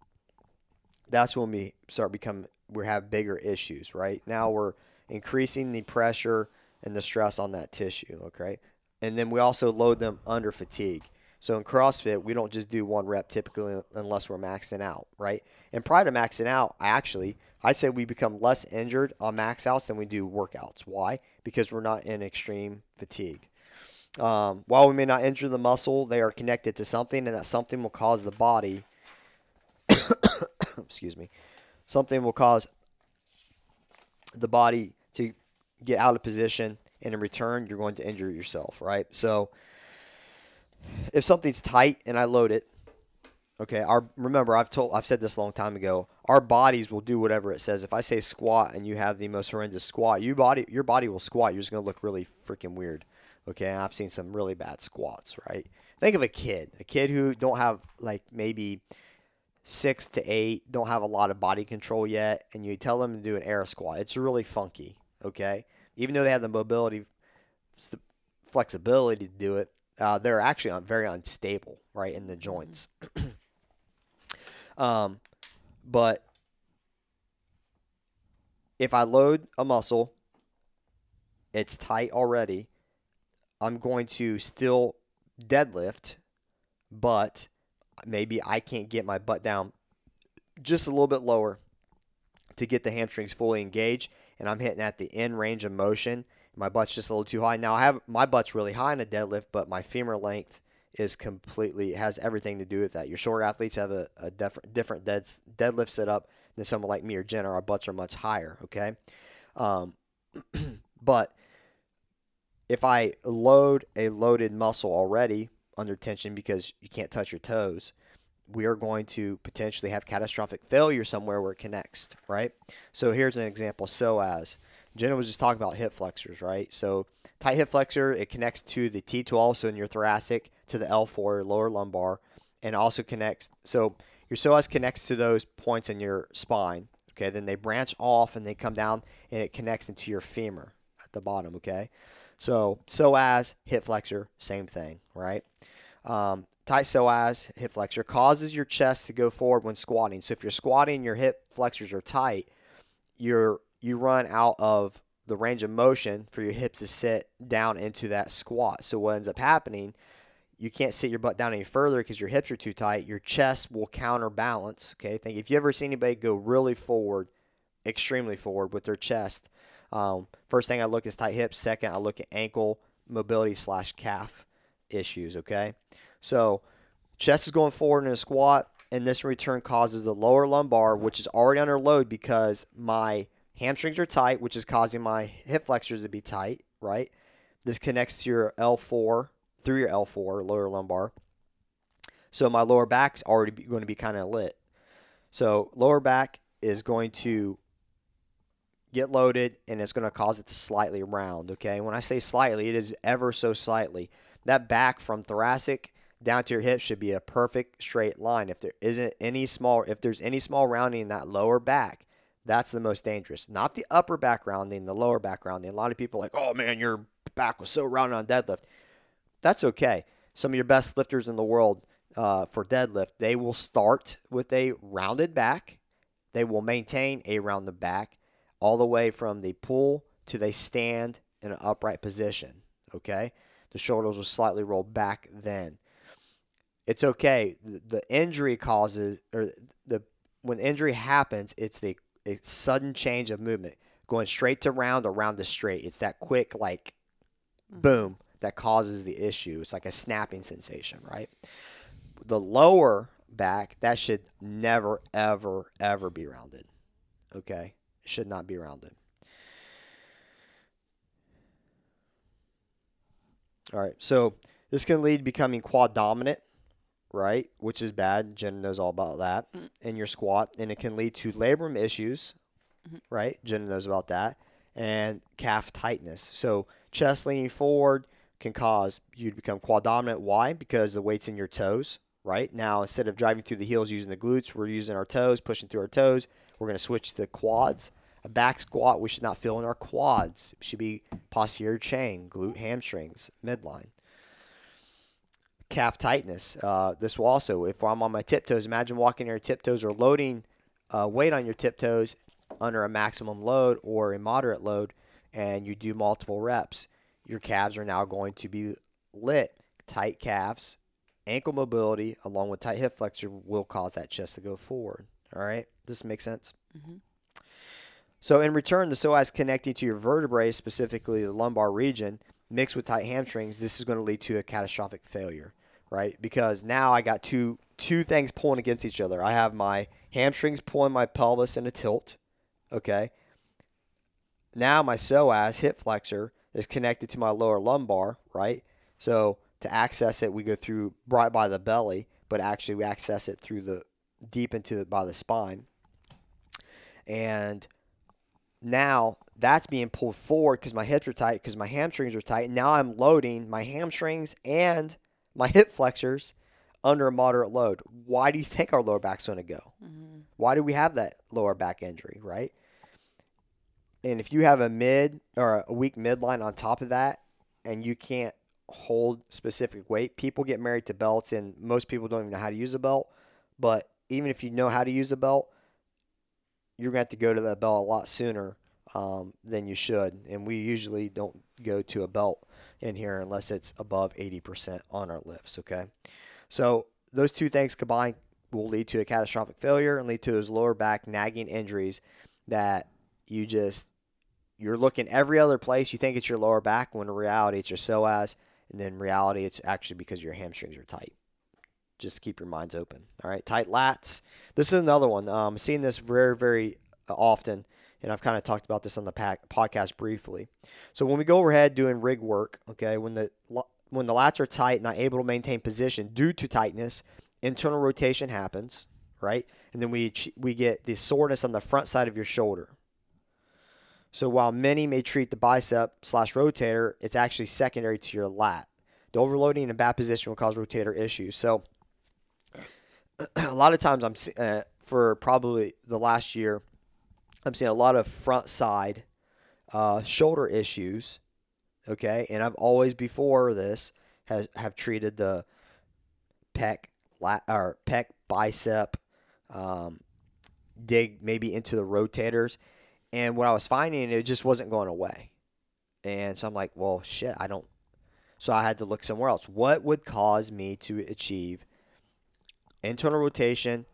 that's when we start become we have bigger issues, right? Now we're increasing the pressure and the stress on that tissue, okay? And then we also load them under fatigue. So in CrossFit, we don't just do one rep typically unless we're maxing out, right? And prior to maxing out, I actually I'd say we become less injured on max outs than we do workouts. Why? Because we're not in extreme fatigue. Um, while we may not injure the muscle, they are connected to something, and that something will cause the body. excuse me. Something will cause the body to get out of position, and in return, you're going to injure yourself, right? So, if something's tight and I load it, Okay, our remember I've told I've said this a long time ago. Our bodies will do whatever it says. If I say squat and you have the most horrendous squat, you body your body will squat. You're just gonna look really freaking weird. Okay, and I've seen some really bad squats. Right? Think of a kid, a kid who don't have like maybe six to eight, don't have a lot of body control yet, and you tell them to do an air squat. It's really funky. Okay, even though they have the mobility, the flexibility to do it, uh, they're actually very unstable, right, in the joints. Um, but if I load a muscle, it's tight already. I'm going to still deadlift, but maybe I can't get my butt down just a little bit lower to get the hamstrings fully engaged, and I'm hitting at the end range of motion. My butt's just a little too high. Now I have my butt's really high in a deadlift, but my femur length is completely has everything to do with that. Your short athletes have a, a different different dead, deadlift setup than someone like me or Jenna. Our butts are much higher. Okay, um, but if I load a loaded muscle already under tension because you can't touch your toes, we are going to potentially have catastrophic failure somewhere where it connects. Right. So here's an example. So as Jenna was just talking about hip flexors, right? So tight hip flexor, it connects to the T12, so in your thoracic, to the L4, lower lumbar, and also connects. So your psoas connects to those points in your spine. Okay, then they branch off and they come down and it connects into your femur at the bottom. Okay, so psoas, hip flexor, same thing, right? Um, tight psoas, hip flexor causes your chest to go forward when squatting. So if you're squatting, your hip flexors are tight. You're you run out of the range of motion for your hips to sit down into that squat. So what ends up happening, you can't sit your butt down any further because your hips are too tight. Your chest will counterbalance. Okay, think if you ever see anybody go really forward, extremely forward with their chest. Um, first thing I look is tight hips. Second, I look at ankle mobility slash calf issues. Okay, so chest is going forward in a squat, and this in return causes the lower lumbar, which is already under load because my hamstrings are tight, which is causing my hip flexors to be tight, right? This connects to your L4 through your L4, lower lumbar. So my lower back's already going to be kind of lit. So lower back is going to get loaded and it's going to cause it to slightly round, okay? When I say slightly, it is ever so slightly. That back from thoracic down to your hip should be a perfect straight line. If there isn't any small if there's any small rounding in that lower back, that's the most dangerous. Not the upper back rounding, the lower back rounding. A lot of people like, oh man, your back was so rounded on deadlift. That's okay. Some of your best lifters in the world uh, for deadlift, they will start with a rounded back. They will maintain a rounded back all the way from the pull to they stand in an upright position. Okay? The shoulders will slightly roll back then. It's okay. The injury causes, or the when injury happens, it's the a sudden change of movement, going straight to round or round to straight. It's that quick, like, mm-hmm. boom, that causes the issue. It's like a snapping sensation, right? The lower back, that should never, ever, ever be rounded. Okay? It should not be rounded. All right, so this can lead to becoming quad dominant right? Which is bad. Jen knows all about that mm. in your squat, and it can lead to labrum issues, mm-hmm. right? Jen knows about that, and calf tightness. So chest leaning forward can cause you to become quad dominant. Why? Because the weight's in your toes, right? Now instead of driving through the heels using the glutes, we're using our toes, pushing through our toes. We're going to switch to quads. A back squat, we should not feel in our quads. It should be posterior chain, glute, hamstrings, midline calf tightness. Uh, this will also, if I'm on my tiptoes, imagine walking on your tiptoes or loading uh, weight on your tiptoes under a maximum load or a moderate load, and you do multiple reps. Your calves are now going to be lit. Tight calves, ankle mobility, along with tight hip flexor, will cause that chest to go forward. All right, this makes sense? Mm-hmm. So, in return, the psoas connecting to your vertebrae, specifically the lumbar region, mixed with tight hamstrings, this is going to lead to a catastrophic failure, right? Because now I got two two things pulling against each other. I have my hamstrings pulling my pelvis in a tilt, okay? Now my psoas hip flexor is connected to my lower lumbar, right? So to access it, we go through right by the belly. but actually we access it through the deep into the, by the spine. And now that's being pulled forward because my hips are tight, because my hamstrings are tight. Now I'm loading my hamstrings and my hip flexors under a moderate load. Why do you think our lower back's going to go? Mm-hmm. Why do we have that lower back injury, right? And if you have a mid or a weak midline on top of that, and you can't hold specific weight, people get married to belts, and most people don't even know how to use a belt. But even if you know how to use a belt, you're going to have to go to that belt a lot sooner um, than you should. And we usually don't go to a belt in here unless it's above 80% on our lifts, okay? So those two things combined will lead to a catastrophic failure and lead to those lower back nagging injuries that you just you're looking every other place you think it's your lower back when in reality it's your psoas and then reality it's actually because your hamstrings are tight just keep your minds open. All right tight lats. This is another one. Um, seeing this very very often and i've kind of talked about this on the pack, podcast briefly. So when we go overhead doing rig work okay when the when the lats are tight and not able to maintain position due to tightness internal rotation happens right? And then we we get the soreness on the front side of your shoulder. So while many may treat the bicep slash rotator, it's actually secondary to your lat. The overloading in a bad position will cause rotator issues. So a lot of times I'm uh, for probably the last year, I'm seeing a lot of front side uh, shoulder issues. Okay, and I've always before this has have treated the pec lat or pec bicep um, dig maybe into the rotators and what I was finding, it just wasn't going away. And so I'm like, well, shit, I don't. So I had to look somewhere else. What would cause me to achieve internal rotation,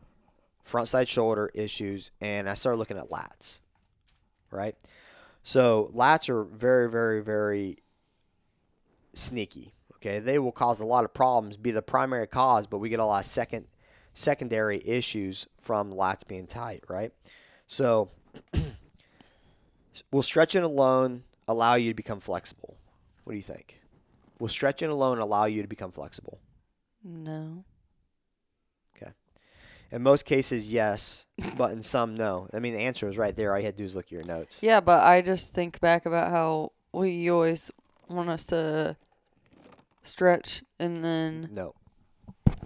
front side shoulder issues? And I started looking at lats, right? So lats are very, very, very sneaky. Okay, they will cause a lot of problems, be the primary cause, but we get a lot of second, secondary issues from lats being tight, right? So Will stretching alone allow you to become flexible? What do you think? Will stretching alone allow you to become flexible? No. In most cases, yes, but in some, no. I mean, the answer is right there. All you had to do is look at your notes. Yeah, but I just think back about how we always want us to stretch and then. No.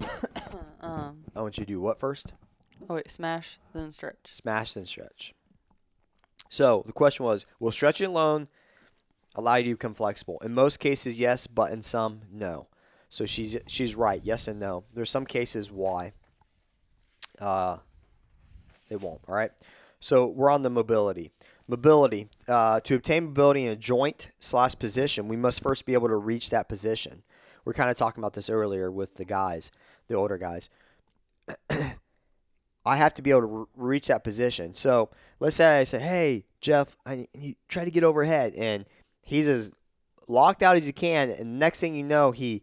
um, I want you to do what first? Oh, wait, smash, then stretch. Smash, then stretch. So the question was, will stretching alone allow you to become flexible? In most cases, yes, but in some, no. So she's she's right, yes and no. There's some cases why uh, it won't. All right. So we're on the mobility. Mobility. Uh, to obtain mobility in a joint slash position, we must first be able to reach that position. We're kind of talking about this earlier with the guys, the older guys. I have to be able to re- reach that position. So let's say I say, "Hey, Jeff, I try to get overhead," and he's as locked out as you can, and next thing you know, he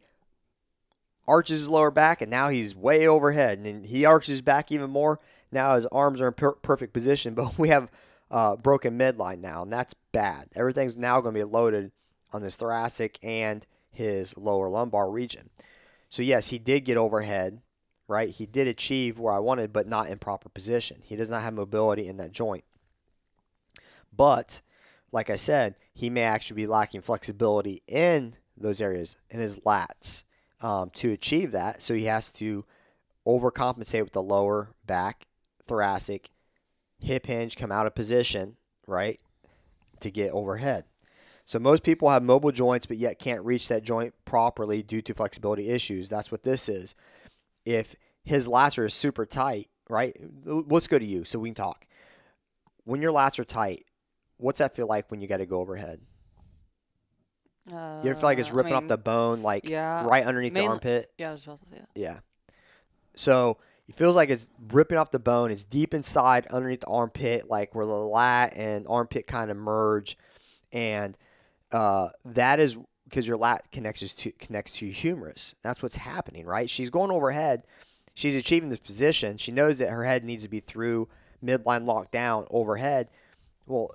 arches his lower back, and now he's way overhead, and he arches back even more. Now his arms are in per- perfect position, but we have uh, broken midline now, and that's bad. Everything's now going to be loaded on his thoracic and his lower lumbar region. So yes, he did get overhead right? He did achieve where I wanted, but not in proper position. He does not have mobility in that joint. But, like I said, he may actually be lacking flexibility in those areas, in his lats, um, to achieve that. So he has to overcompensate with the lower back, thoracic, hip hinge, come out of position, right, to get overhead. So most people have mobile joints, but yet can't reach that joint properly due to flexibility issues. That's what this is if his lats are super tight, right? Let's go to you so we can talk. When your lats are tight, what's that feel like when you got to go overhead? Uh, you ever feel like it's ripping I mean, off the bone, like yeah, right underneath the armpit? Yeah, I was about to say that. Yeah. So it feels like it's ripping off the bone. It's deep inside underneath the armpit, like where the lat and armpit kind of merge, and uh, that is because your lat connects to connects to your humerus. That's what's happening, right? She's going overhead. She's achieving this position. She knows that her head needs to be through midline locked down overhead. Well,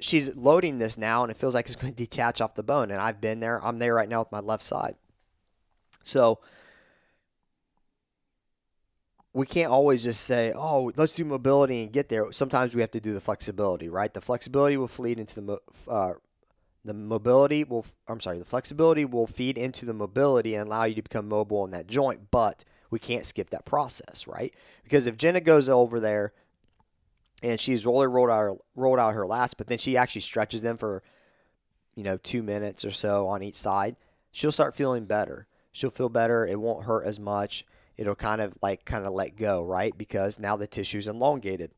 she's loading this now, and it feels like it's going to detach off the bone. And I've been there. I'm there right now with my left side. So we can't always just say, "Oh, let's do mobility and get there." Sometimes we have to do the flexibility, right? The flexibility will feed into the uh, the mobility will. I'm sorry, the flexibility will feed into the mobility and allow you to become mobile in that joint. But we can't skip that process, right? Because if Jenna goes over there and she's rolled rolled out her, rolled out her lats, but then she actually stretches them for, you know, two minutes or so on each side, she'll start feeling better. She'll feel better. It won't hurt as much. It'll kind of like kind of let go, right? Because now the tissue's elongated.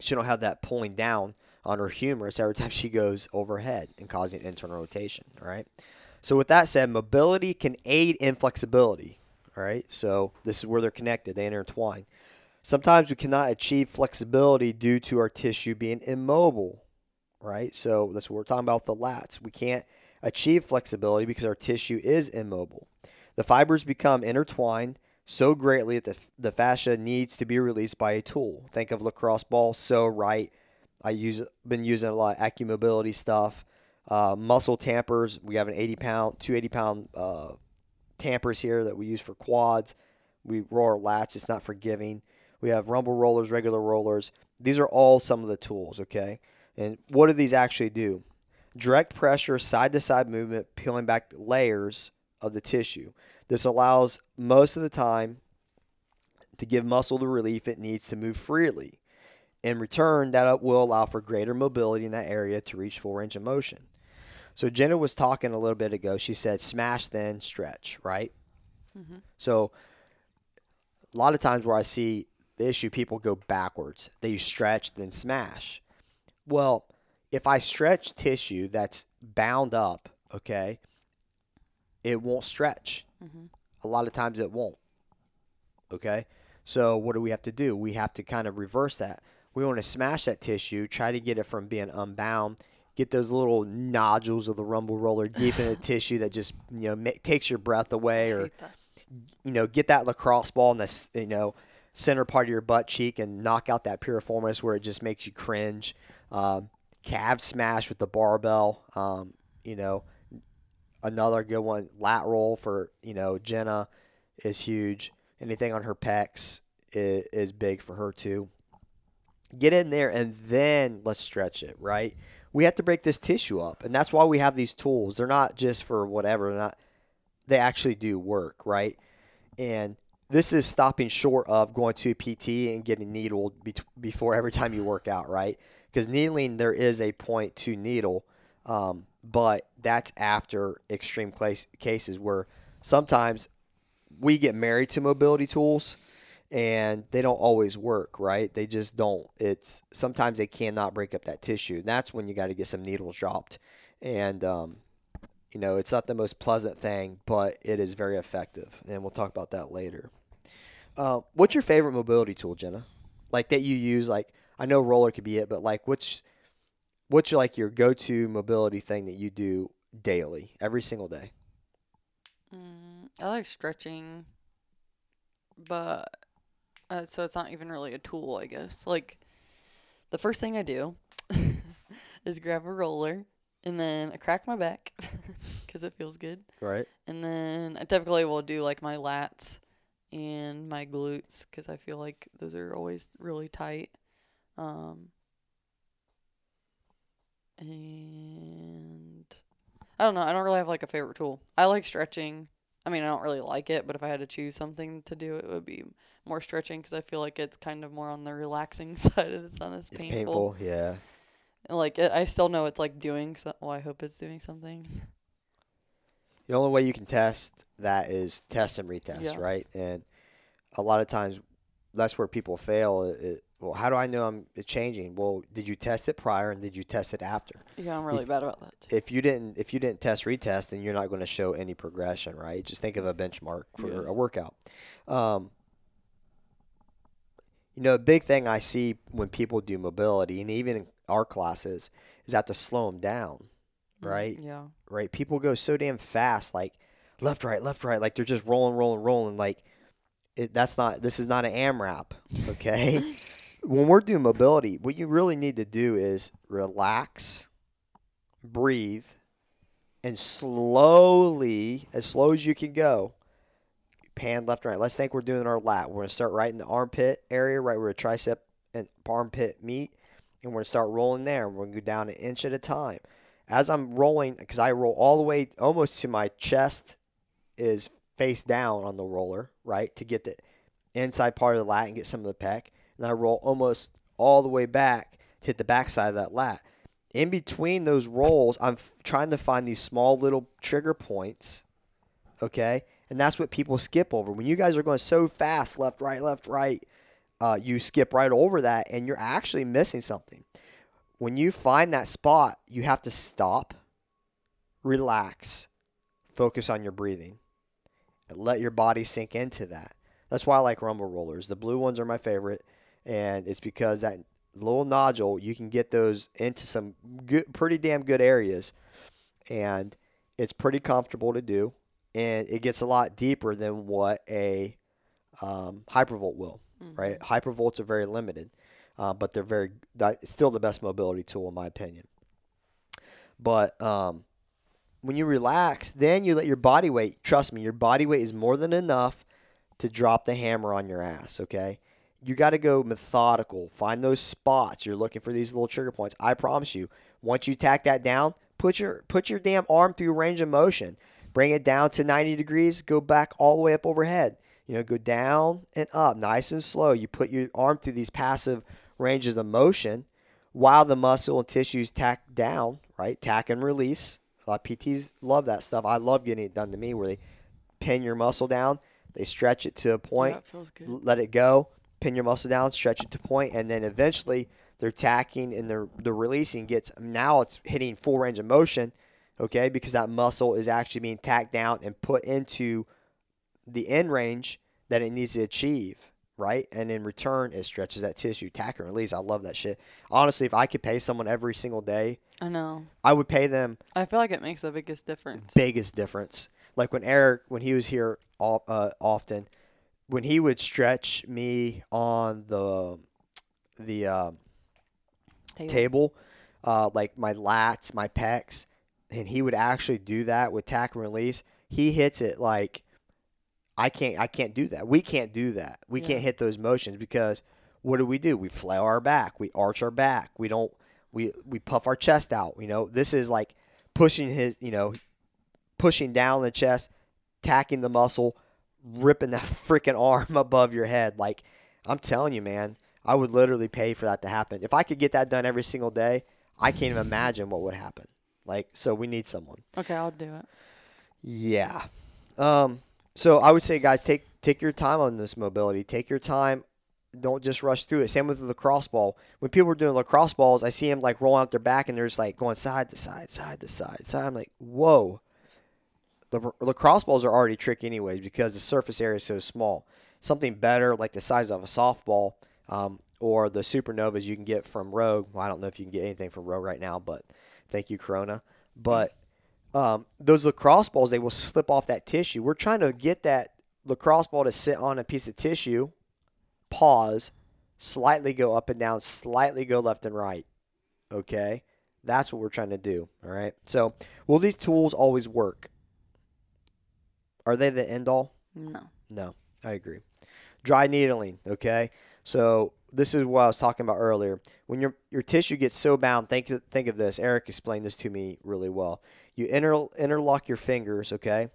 She don't have that pulling down on her humerus every time she goes overhead and causing internal rotation. All right. So with that said, mobility can aid in flexibility. All right. So this is where they're connected. They intertwine. Sometimes we cannot achieve flexibility due to our tissue being immobile. Right. So that's what we're talking about the lats. We can't achieve flexibility because our tissue is immobile. The fibers become intertwined so greatly that the, the fascia needs to be released by a tool. Think of lacrosse ball, so right. I use been using a lot of AccuMobility stuff. Uh, muscle tampers. We have an 80 pound, 280 pound uh, tampers here that we use for quads. We roll our lats. It's not forgiving. We have rumble rollers, regular rollers. These are all some of the tools. Okay, and what do these actually do? Direct pressure, side to side movement, peeling back layers of the tissue. This allows most of the time to give muscle the relief it needs to move freely. In return, that will allow for greater mobility in that area to reach full range of motion. So Jenna was talking a little bit ago. She said smash then stretch, right? Mm-hmm. So a lot of times where I see the issue, people go backwards. They stretch then smash. Well, if I stretch tissue that's bound up, okay, it won't stretch. Mm-hmm. A lot of times it won't. Okay? So what do we have to do? We have to kind of reverse that. We want to smash that tissue, try to get it from being unbound, get those little nodules of the rumble roller deep in the tissue that just, you know, make, takes your breath away or you know, get that lacrosse ball in the, you know, center part of your butt cheek and knock out that piriformis where it just makes you cringe. Um, calf smash with the barbell. Um, you know, another good one. Lat roll for you know Jenna is huge. Anything on her pecs is, is big for her too. Get in there and then let's stretch it. Right. We have to break this tissue up, and that's why we have these tools. They're not just for whatever. They're not. They actually do work. Right. And this is stopping short of going to a PT and getting needled be- before every time you work out. Right because needling there is a point to needle, um, but that's after extreme case, cases where sometimes we get married to mobility tools and they don't always work, right? They just don't. It's sometimes they cannot break up that tissue. That's when you got to get some needles dropped, and um, you know it's not the most pleasant thing, but it is very effective, and we'll talk about that later. Uh, what's your favorite mobility tool, Jenna? Like that you use, like I know roller could be it, but like what's what's like your go to mobility thing that you do daily, every single day? Mm, I like stretching, but uh, so it's not even really a tool, I guess. Like the first thing I do is grab a roller and then I crack my back because it feels good. Right. And then I typically will do like my lats and my glutes because I feel like those are always really tight. Um, and I don't know. I don't really have like a favorite tool. I like stretching. I mean, I don't really like it, but if I had to choose something to do, it would be more stretching because I feel like it's kind of more on the relaxing side. It's not as painful. It's painful, yeah. like it, I still know it's like doing. So, well, I hope it's doing something. The only way you can test that is test and retest, yeah. right? And a lot of times, that's where people fail. It, well, how do I know I'm changing? Well, did you test it prior and did you test it after? Yeah, I'm really if, bad about that. If you didn't, if you didn't test retest, then you're not going to show any progression, right? Just think of a benchmark for yeah. a workout. Um, you know, a big thing I see when people do mobility, and even in our classes, is that to slow them down, mm, right? Yeah. Right. People go so damn fast, like left, right, left, right, like they're just rolling, rolling, rolling. Like it, that's not. This is not an AMRAP, okay? when we're doing mobility, what you really need to do is relax, breathe, and slowly, as slow as you can go, pan left and right. Let's think we're doing our lat. We're gonna start right in the armpit area, right where the tricep and armpit meet, and we're gonna start rolling there. We're gonna go down an inch at a time. As I'm rolling, because I roll all the way almost to my chest is face down on the roller, right, to get the inside part of the lat and get some of the pec, and I roll almost all the way back to hit the backside of that lat. In between those rolls, I'm f- trying to find these small little trigger points, okay, and that's what people skip over. When you guys are going so fast, left, right, left, right, uh, you skip right over that, and you're actually missing something. When you find that spot, you have to stop, relax, focus on your breathing, let your body sink into that. That's why I like rumble rollers. The blue ones are my favorite, and it's because that little nodule you can get those into some good, pretty damn good areas, and it's pretty comfortable to do, and it gets a lot deeper than what a um, hypervolt will. Right, hypervolts are very limited, uh, but they're very still the best mobility tool in my opinion. But um, when you relax, then you let your body weight. Trust me, your body weight is more than enough to drop the hammer on your ass. Okay, you got to go methodical. Find those spots. You're looking for these little trigger points. I promise you. Once you tack that down, put your put your damn arm through range of motion. Bring it down to 90 degrees. Go back all the way up overhead. You know, go down and up, nice and slow. You put your arm through these passive ranges of motion while the muscle and tissues tack down, right? Tack and release. Uh, PTs love that stuff. I love getting it done to me where they pin your muscle down, they stretch it to a point, that feels good. let it go, pin your muscle down, stretch it to point, and then eventually they're tacking and they're, the releasing gets now it's hitting full range of motion, okay, because that muscle is actually being tacked down and put into the end range that it needs to achieve, right? And in return, it stretches that tissue. Tack and release. I love that shit. Honestly, if I could pay someone every single day, I know. I would pay them I feel like it makes the biggest difference. biggest difference. Like when Eric, when he was here all, uh, often, when he would stretch me on the the um, Table. table, uh, like my lats, my pecs, and he would actually do that with tack and release. He hits it like I can't. I can't do that. We can't do that. We Yeah. can't hit those motions because what do we do? We flail our back. We arch our back. We don't. We we puff our chest out. You know, this is like pushing his. You know, pushing down the chest, tacking the muscle, ripping that freaking arm above your head. Like I'm telling you, man, I would literally pay for that to happen. If I could get that done every single day, I can't even imagine what would happen. Like, so we need someone. Okay, I'll do it. Yeah. Um. So I would say, guys, take take your time on this mobility. Take your time. Don't just rush through it. Same with the lacrosse ball. When people are doing lacrosse balls, I see them like rolling out their back and they're just like going side to side, side to side, side. I'm like, whoa. The lacrosse balls are already tricky anyways because the surface area is so small. Something better like the size of a softball um, or the supernovas you can get from Rogue. Well, I don't know if you can get anything from Rogue right now, but thank you, Corona. But um, those lacrosse balls, they will slip off that tissue. We're trying to get that lacrosse ball to sit on a piece of tissue, pause, slightly go up and down, slightly go left and right. Okay? That's what we're trying to do. All right? So, will these tools always work? Are they the end all? No. No, I agree. Dry needling, okay? So this is what I was talking about earlier. When your your tissue gets so bound, think think of this. Eric explained this to me really well. You inter, interlock your fingers, okay?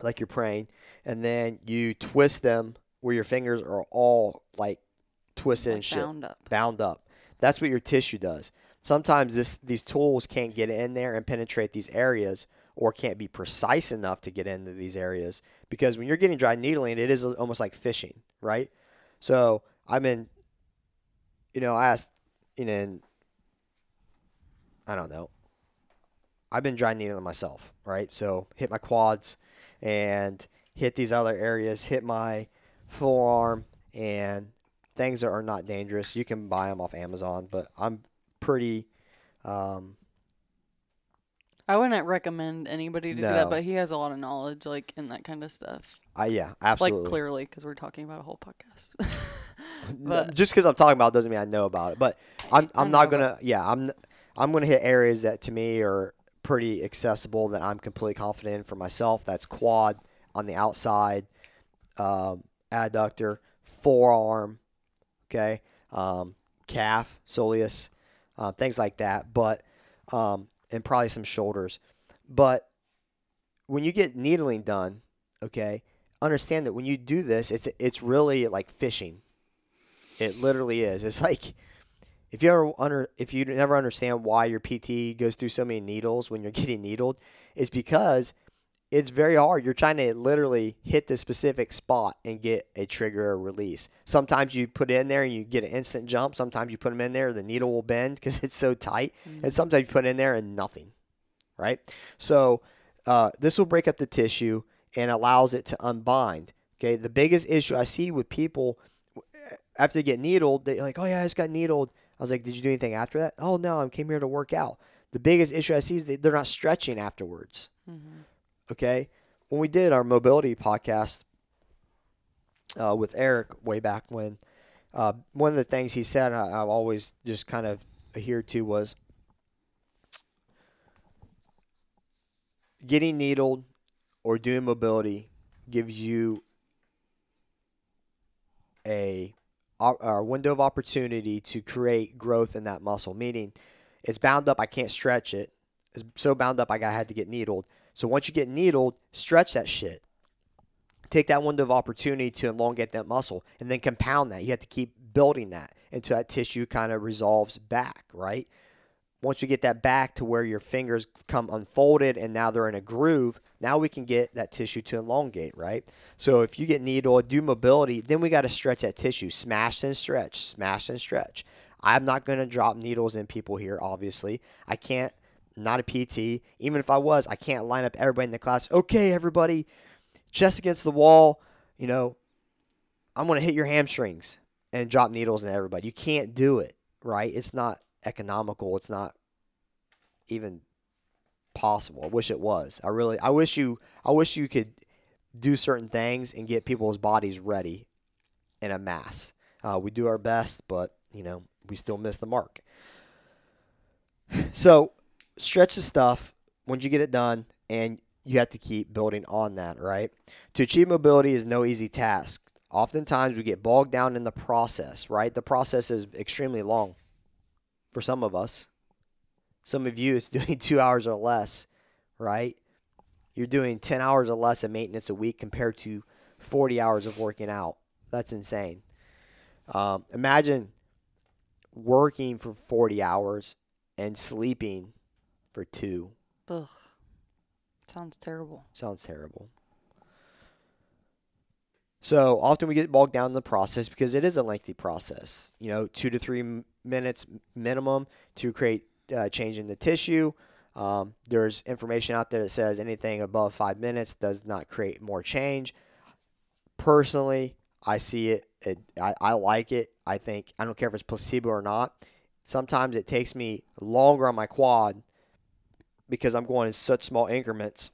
Like you're praying, and then you twist them where your fingers are all like twisted Like and shit bound up. bound up. That's what your tissue does. Sometimes this these tools can't get in there and penetrate these areas or can't be precise enough to get into these areas because when you're getting dry needling, it is almost like fishing, right? So I've been, you know, I asked, you know, and I don't know. I've been dry needling myself, right? So hit my quads and hit these other areas, hit my forearm, and things that are not dangerous. You can buy them off Amazon, but I'm pretty. Um, I wouldn't recommend anybody to do that, but he has a lot of knowledge, like in that kind of stuff. I yeah, absolutely. Like clearly, because we're talking about a whole podcast. No, but- just because I'm talking about it doesn't mean I know about it. But I'm I'm not gonna yeah I'm I'm gonna hit areas that to me are pretty accessible that I'm completely confident in for myself. That's quad on the outside, um, adductor, forearm, okay, um, calf, soleus, uh, things like that. But um, and probably some shoulders. But when you get needling done, okay, understand that when you do this, it's it's really like fishing. It literally is. It's like if you ever under if you never understand why your PT goes through so many needles when you're getting needled, it's because it's very hard. You're trying to literally hit the specific spot and get a trigger or release. Sometimes you put it in there and you get an instant jump. Sometimes you put them in there, the needle will bend because it's so tight. Mm-hmm. And sometimes you put it in there and nothing, right? So uh, this will break up the tissue and allows it to unbind. Okay, the biggest issue I see with people after they get needled, they're like, "Oh yeah, I just got needled." I was like, "Did you do anything after that?" "Oh no, I came here to work out." The biggest issue I see is they're not stretching afterwards. Mm-hmm. Okay, when we did our mobility podcast uh, with Eric way back when, uh, one of the things he said I, I've always just kind of adhered to was getting needled or doing mobility gives you a, a uh, window of opportunity to create growth in that muscle. Meaning, it's bound up. I can't stretch it. It's so bound up. I got had to get needled. So once you get needled, stretch that shit. Take that window of opportunity to elongate that muscle, and then compound that. You have to keep building that until that tissue kind of resolves back, right? Once you get that back to where your fingers come unfolded and now they're in a groove, now we can get that tissue to elongate, right? So if you get needle, do mobility, then we got to stretch that tissue, smash and stretch, smash and stretch. I'm not going to drop needles in people here, obviously. I can't, not a PT. Even if I was, I can't line up everybody in the class. Okay, everybody, chest against the wall, you know, I'm going to hit your hamstrings and drop needles in everybody. You can't do it, right? It's not economical. It's not even possible. I wish it was. I really I wish you I wish you could do certain things and get people's bodies ready in a mass. Uh, we do our best, but you know we still miss the mark. So stretch the stuff once you get it done, and you have to keep building on that. Right? To achieve mobility is no easy task. Oftentimes we get bogged down in the process. Right? The process is extremely long for some of us. Some of you, it's doing two hours or less, right? You're doing 10 hours or less of maintenance a week compared to 40 hours of working out. That's insane. Um, imagine working for 40 hours and sleeping for two. Ugh. Sounds terrible. Sounds terrible. So often we get bogged down in the process because it is a lengthy process. You know, two to three minutes minimum to create uh, change in the tissue. Um, there's information out there that says anything above five minutes does not create more change. Personally, I see it. it I, I like it. I think I don't care if it's placebo or not. Sometimes it takes me longer on my quad because I'm going in such small increments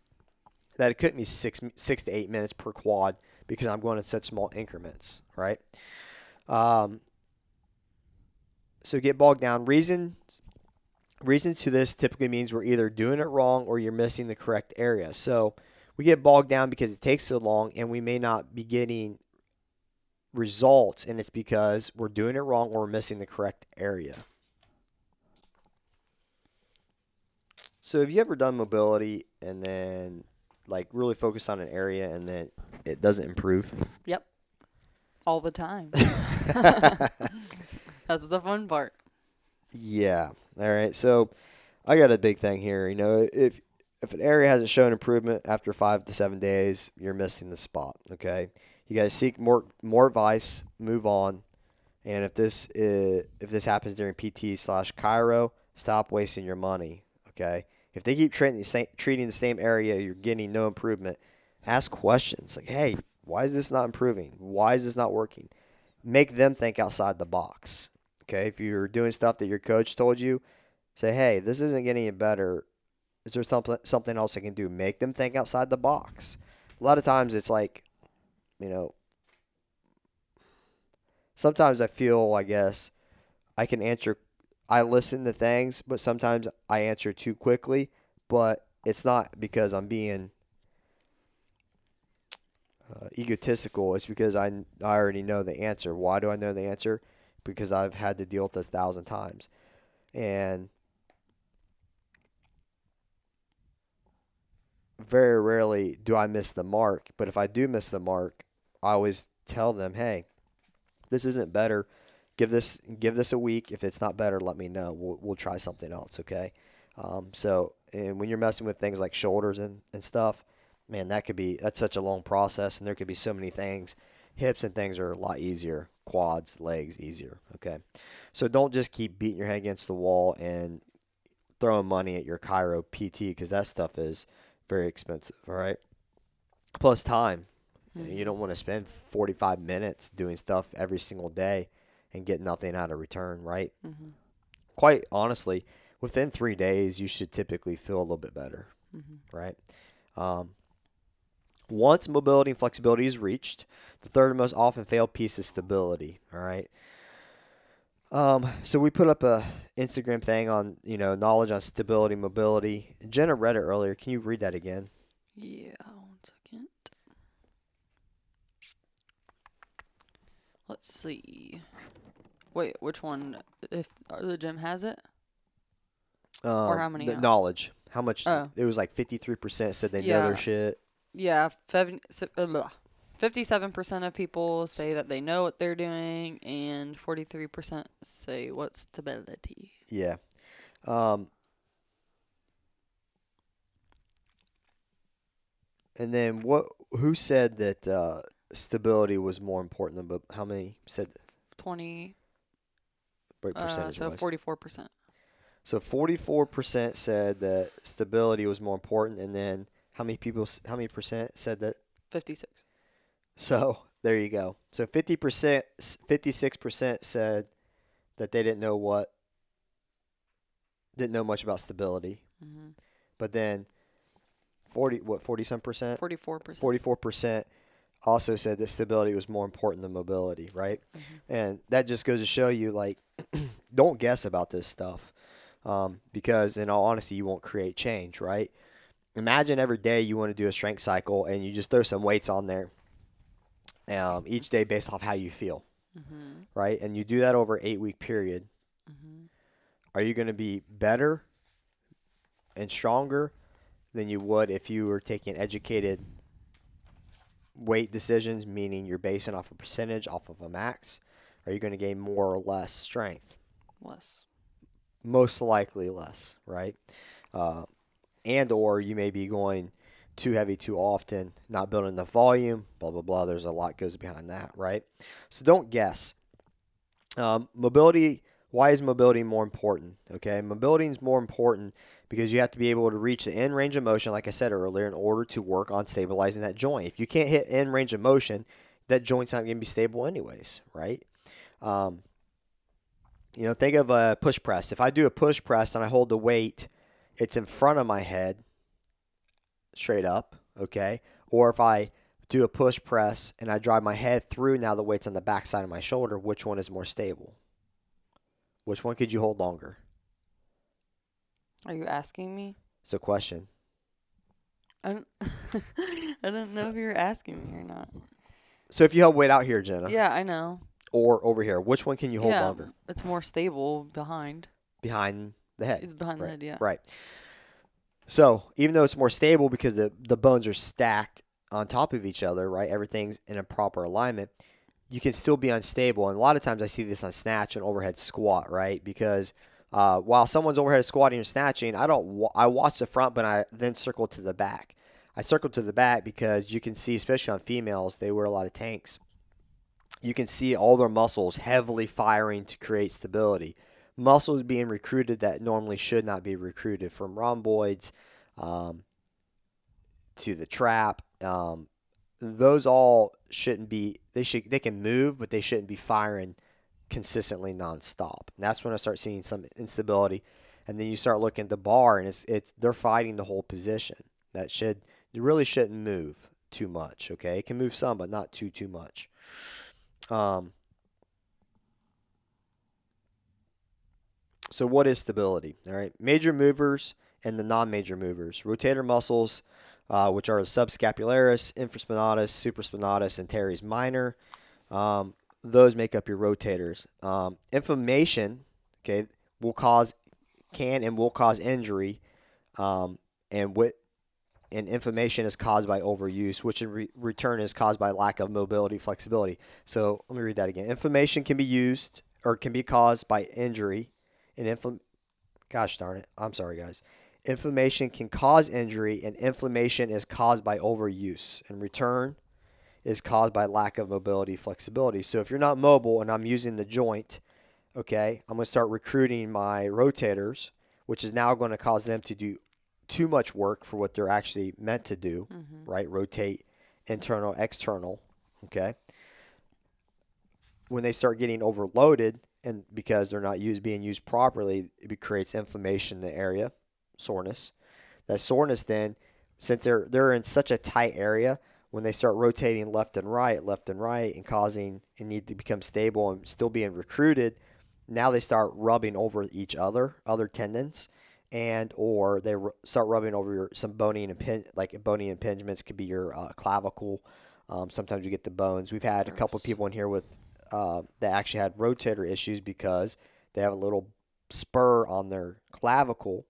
that it could be six six to eight minutes per quad because I'm going in such small increments, right? Um, so get bogged down. Reasons reasons to this typically means we're either doing it wrong or you're missing the correct area. So we get bogged down because it takes so long and we may not be getting results and it's because we're doing it wrong or we're missing the correct area. So have you ever done mobility and then like really focus on an area and then it doesn't improve? Yep. All the time. That's the fun part. Yeah. All right. So I got a big thing here. You know, if if an area hasn't shown improvement after five to seven days, you're missing the spot. Okay. You got to seek more more advice. Move on. And if this is, if this happens during PT slash chiro, stop wasting your money. Okay. If they keep treating the same, treating the same area, you're getting no improvement. Ask questions like, "Hey, why is this not improving? Why is this not working?" Make them think outside the box. Okay, if you're doing stuff that your coach told you, say, "Hey, this isn't getting any better. Is there something something else I can do?" Make them think outside the box. A lot of times, it's like, you know, sometimes I feel, I guess, I can answer I listen to things, but sometimes I answer too quickly. But it's not because I'm being uh, egotistical. It's because I, I already know the answer. Why do I know the answer? Because I've had to deal with this a thousand times. And very rarely do I miss the mark. But if I do miss the mark, I always tell them, hey, this isn't better. Give this give this a week. If it's not better, let me know. We'll, we'll try something else, okay? Um, so, and when you're messing with things like shoulders and, and stuff, man, that could be that's such a long process, and there could be so many things. Hips and things are a lot easier. Quads, legs, easier. Okay, so don't just keep beating your head against the wall and throwing money at your chiro PT because that stuff is very expensive. All right, plus time. You don't want to spend 45 minutes doing stuff every single day and get nothing out of return, right? Mm-hmm. Quite honestly, within three days, you should typically feel a little bit better, Mm-hmm. right? Um, once mobility and flexibility is reached, the third most often failed piece is stability. All right. Um, so we put up a Instagram thing on you know knowledge on stability, mobility. Jenna read it earlier. Can you read that again? Yeah, one second. Let's see. Wait, which one? If uh, the gym has it? Um, how many the knowledge? How much? Oh. It was like fifty three percent said they know their shit. Yeah, fev- se- uh, blah. 57% of people say that they know what they're doing, and 43% say what stability. Yeah. Um, and then what? Who said that uh, stability was more important than? But how many said? 20, What uh, so 44%. So forty four percent said that stability was more important, and then how many people? How many percent said that? 56. So there you go. So fifty percent, fifty six percent said that they didn't know what, didn't know much about stability. Mm-hmm. But then forty what forty some percent, 44%. forty four percent also said that stability was more important than mobility, right? And that just goes to show you like don't guess about this stuff. Um, because in all honesty you won't create change, right? Imagine every day you want to do a strength cycle and you just throw some weights on there um, each day based off how you feel, Mm-hmm. right? And you do that over an eight week period. Mm-hmm. Are you going to be better and stronger than you would if you were taking educated weight decisions, meaning you're basing off a percentage, off of a max? Are you going to gain more or less strength? Less. Most likely less, right? Uh, and or you may be going too heavy too often, not building enough volume, blah blah blah. There's a lot goes behind that, right? So don't guess. Um, mobility. Why is mobility more important? Okay, mobility is more important because you have to be able to reach the end range of motion, like I said earlier, in order to work on stabilizing that joint. If you can't hit end range of motion, that joint's not going to be stable anyways, right? Um, you know, think of a push press. If I do a push press and I hold the weight, it's in front of my head, straight up, okay? Or if I do a push press and I drive my head through, now the weight's on the back side of my shoulder, which one is more stable? Which one could you hold longer? Are you asking me? It's a question. I don't, I don't know if you're asking me or not. So if you held weight out here, Jenna, Yeah, I know. or over here, which one can you hold yeah, longer? It's more stable behind. Behind the head. It's behind right, the head, yeah. Right. So even though it's more stable because the, the bones are stacked on top of each other, right? Everything's in a proper alignment. You can still be unstable, and a lot of times I see this on snatch and overhead squat, right? Because uh, while someone's overhead squatting or snatching, I don't. Wa- I watch the front, but I then circle to the back. I circle to the back because you can see, especially on females, they wear a lot of tanks. You can see all their muscles heavily firing to create stability muscles being recruited that normally should not be recruited from rhomboids um, to the trap. Um, those all shouldn't be. They should. They can move, but they shouldn't be firing consistently nonstop. And that's when I start seeing some instability. And then you start looking at the bar, and it's it's they're fighting the whole position. That should you really shouldn't move too much. Okay, it can move some, but not too too much. Um, So what is stability? All right, major movers and the non-major movers. Rotator muscles uh, which are the subscapularis, infraspinatus, supraspinatus, and teres minor. Um, those make up your rotators. Um, inflammation, okay, will cause, can and will cause injury, um, and what, and inflammation is caused by overuse, which in re- return is caused by lack of mobility, flexibility. So let me read that again. Inflammation can be used or can be caused by injury, and infl- gosh darn it, I'm sorry guys. Inflammation can cause injury, and inflammation is caused by overuse. In return, is caused by lack of mobility, flexibility. So if you're not mobile and I'm using the joint, okay, I'm going to start recruiting my rotators, which is now going to cause them to do too much work for what they're actually meant to do, Mm-hmm. right? Rotate internal, external, okay? When they start getting overloaded and because they're not used being used properly, it creates inflammation in the area, soreness. That soreness then, since they're they're in such a tight area, when they start rotating left and right, left and right, and causing and need to become stable and still being recruited, now they start rubbing over each other, other tendons, and or they r- start rubbing over your some bony and imping, like bony impingements could be your uh, clavicle. Um, sometimes you get the bones. We've had a couple of people in here with uh, that actually had rotator issues because they have a little spur on their clavicle,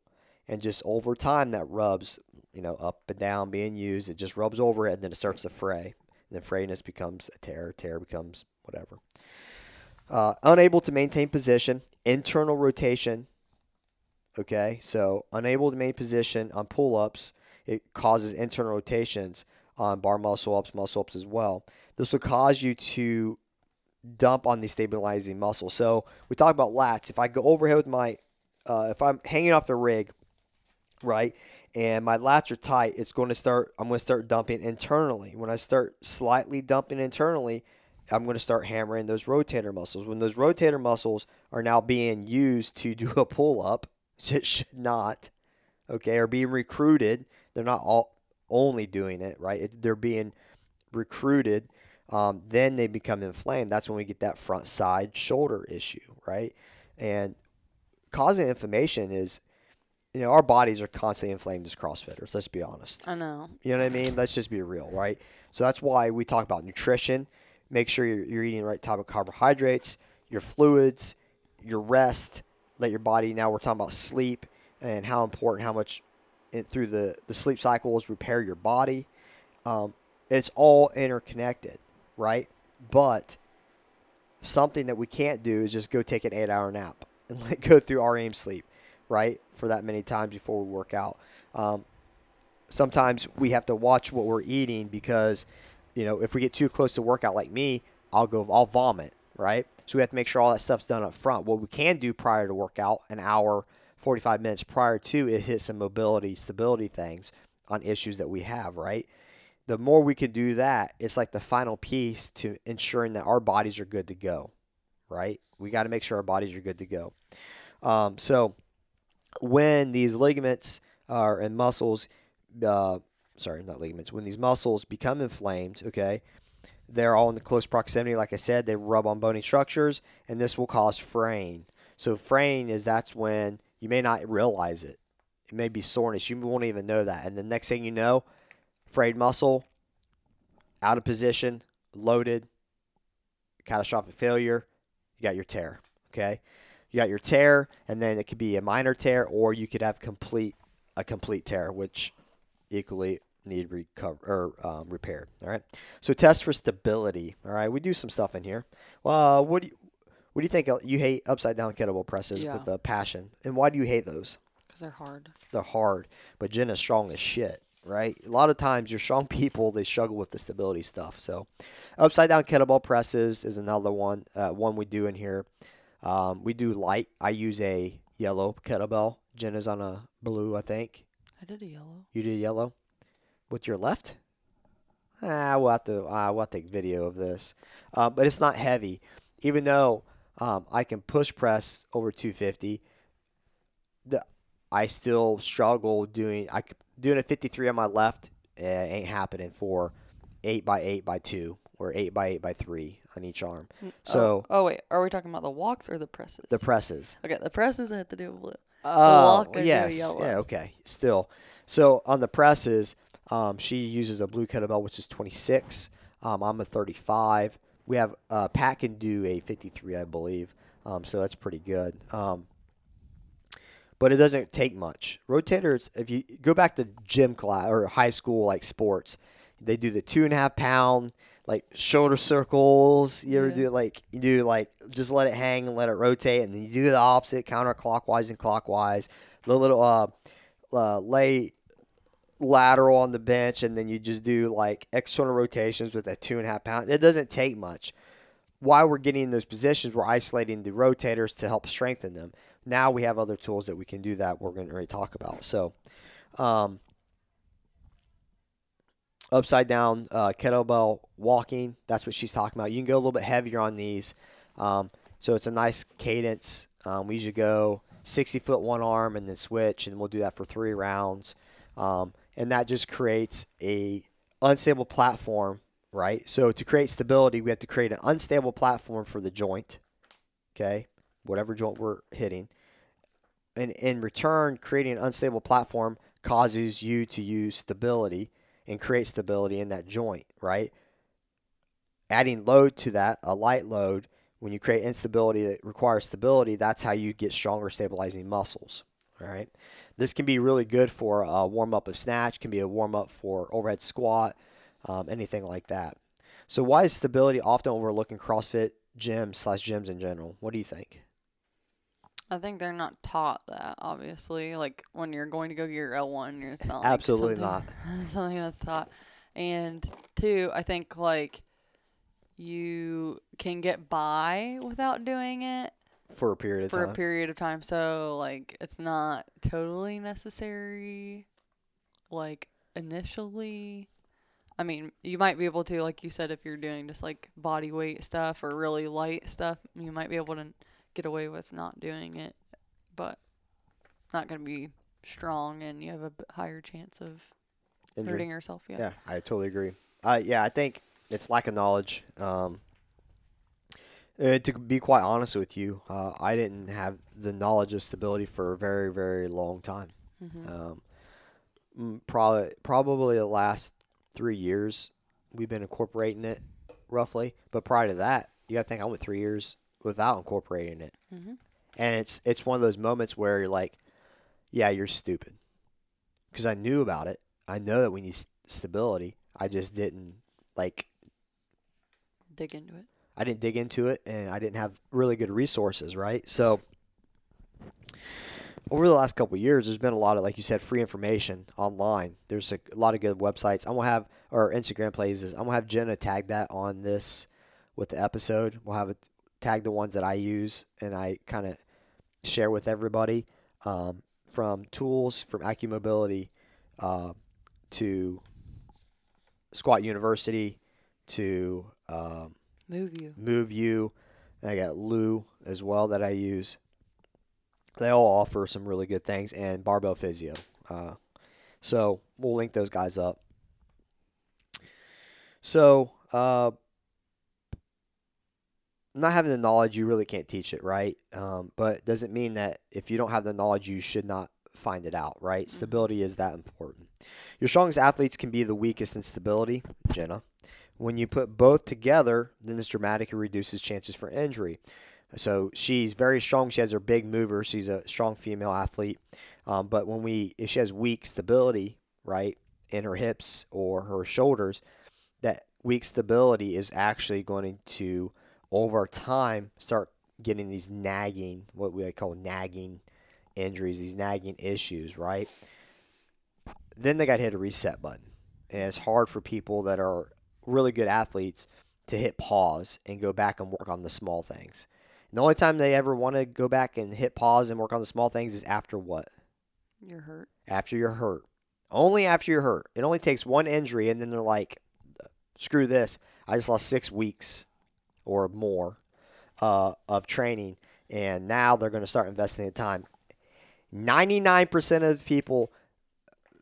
and just over time that rubs, you know, up and down being used. It just rubs over it, and then it starts to fray. And then frayness becomes a tear. Tear becomes whatever. Uh, unable to maintain position, internal rotation. Okay, so unable to maintain position on pull ups, it causes internal rotations on bar muscle ups, muscle ups as well. This will cause you to dump on the stabilizing muscle. So we talk about lats. If I go overhead with my, uh, if I'm hanging off the rig, right, and my lats are tight, it's going to start. I'm going to start dumping internally. When I start slightly dumping internally, I'm going to start hammering those rotator muscles. When those rotator muscles are now being used to do a pull up, it should not, okay, are being recruited. They're not all only doing it, right? They're being recruited. Um, then they become inflamed. That's when we get that front side shoulder issue, right? And causing inflammation is, you know, our bodies are constantly inflamed as CrossFitters. Let's be honest. I know. You know what I mean? Let's just be real, right? So that's why we talk about nutrition. Make sure you're, you're eating the right type of carbohydrates, your fluids, your rest. Let your body. Now we're talking about sleep and how important, how much it, through the the sleep cycles repair your body. Um, it's all interconnected, right? But something that we can't do is just go take an eight hour nap and let go through REM sleep, right? For that many times before we work out. Um, sometimes we have to watch what we're eating because, you know, if we get too close to workout like me, I'll go, I'll vomit, right? So we have to make sure all that stuff's done up front. What we can do prior to workout, an hour, 45 minutes prior to, is hit some mobility, stability things on issues that we have, right? The more we can do that, it's like the final piece to ensuring that our bodies are good to go, right? We got to make sure our bodies are good to go. Um, so when these ligaments are and muscles, uh, sorry, not ligaments, when these muscles become inflamed, okay, they're all in the close proximity. Like I said, they rub on bony structures, and this will cause fraying. So fraying is that's when you may not realize it. It may be soreness. You won't even know that. And the next thing you know, frayed muscle, out of position, loaded, catastrophic failure, you got your tear. Okay? You got your tear, and then it could be a minor tear, or you could have complete a complete tear, which equally need recover or um, repaired. All right. So test for stability. All right. We do some stuff in here. Well, what do you what do you think? uh, You hate upside down kettlebell presses Yeah. with a passion, and why do you hate those? Because they're hard. They're hard, but Jen is strong as shit. Right. A lot of times, your strong people they struggle with the stability stuff. So, upside down kettlebell presses is another one. Uh, one we do in here. Um, we do light. I use a yellow kettlebell. Jen is on a blue, I think. I did a yellow. You did yellow with your left. Ah, we'll have to. Uh, we'll have to take video of this, uh, but it's not heavy. Even though um, I can push press over 250, the I still struggle doing. I doing a 53 on my left eh, ain't happening for eight by eight by two or eight by eight by three on each arm. Mm, So oh, oh wait, are we talking about the walks or the presses? the presses. okay, the presses I had to do blue. Oh, walk, I do yellow. Yeah, okay. Still. So on the presses, Um, she uses a blue kettlebell, which is 26. Um, I'm a 35. We have uh, Pat can do a 53, I believe. Um, so that's pretty good. Um, but it doesn't take much. Rotators, if you go back to gym class or high school like sports, they do the two and a half pound like shoulder circles. You ever Yeah. do like you do like just let it hang and let it rotate, and then you do the opposite counterclockwise and clockwise. The little uh, uh lay lateral on the bench, and then you just do like external rotations with a two and a half pound. It doesn't take much. While we're getting in those positions, we're isolating the rotators to help strengthen them. Now we have other tools that we can do that we're going to talk about. So, um, upside down uh, kettlebell walking, that's what she's talking about. You can go a little bit heavier on these. Um, so it's a nice cadence. Um, we usually go 60 foot one arm and then switch, and we'll do that for three rounds. Um, and that just creates a unstable platform, right? So to create stability, we have to create an unstable platform for the joint, okay, whatever joint we're hitting. And in return, creating an unstable platform causes you to use stability and create stability in that joint, right? Adding load to that, a light load, when you create instability that requires stability, that's how you get stronger stabilizing muscles. All right. This can be really good for a warm up of snatch, can be a warm up for overhead squat, um, anything like that. So, why is stability often overlooked in CrossFit gyms slash gyms in general? What do you think? I think they're not taught that, obviously. Like when you're going to go get your L1, you're not like Absolutely something, something that's taught. And two, I think like you can get by without doing it For a period of for time. a period of time. So like it's not totally necessary like initially. I mean, you might be able to like you said if you're doing just like body weight stuff or really light stuff, you might be able to get away with not doing it, but not going to be strong and you have a higher chance of Injury. hurting yourself. Yeah. Yeah, I totally agree. Uh, yeah, I think it's lack of knowledge. Um, uh, to be quite honest with you, uh, I didn't have the knowledge of stability for a very, very long time. Mm-hmm. Um, probably, probably the last three years, we've been incorporating it roughly. But prior to that, you got to think I went three years without incorporating it, Mm-hmm. and it's it's one of those moments where you're like, yeah, you're stupid, because I knew about it. I know that we need s- stability. I just didn't like Dig into it. I didn't dig into it and I didn't have really good resources, right? So over the last couple of years, there's been a lot of, like you said, free information online. There's a, lot of good websites. I'm gonna have or Instagram places. I'm gonna have Jenna tag that on this with the episode. We'll have it tag the ones that I use and I kind of share with everybody um, from tools from AccuMobility uh, to Squat University to um, Move you. Move You. And I got Lou as well that I use. They all offer some really good things and Barbell Physio. Uh, so we'll link those guys up. So, uh, not having the knowledge, you really can't teach it, right? Um, but doesn't mean that if you don't have the knowledge, you should not find it out, right? Stability is that important. Your strongest athletes can be the weakest in stability, Jenna. When you put both together, then this dramatically reduces chances for injury. So she's very strong. She has her big mover. She's a strong female athlete. Um, but when we, if she has weak stability, right, in her hips or her shoulders, that weak stability is actually going to, over time, start getting these nagging, what we call nagging injuries, these nagging issues, right? Then they got to hit a reset button. And it's hard for people that are really good athletes to hit pause and go back and work on the small things. And the only time they ever want to go back and hit pause and work on the small things is after what? You're hurt. After you're hurt. Only after you're hurt. It only takes one injury, and then they're like, screw this. I just lost six weeks or more uh, of training, and now they're going to start investing the time. 99% of the people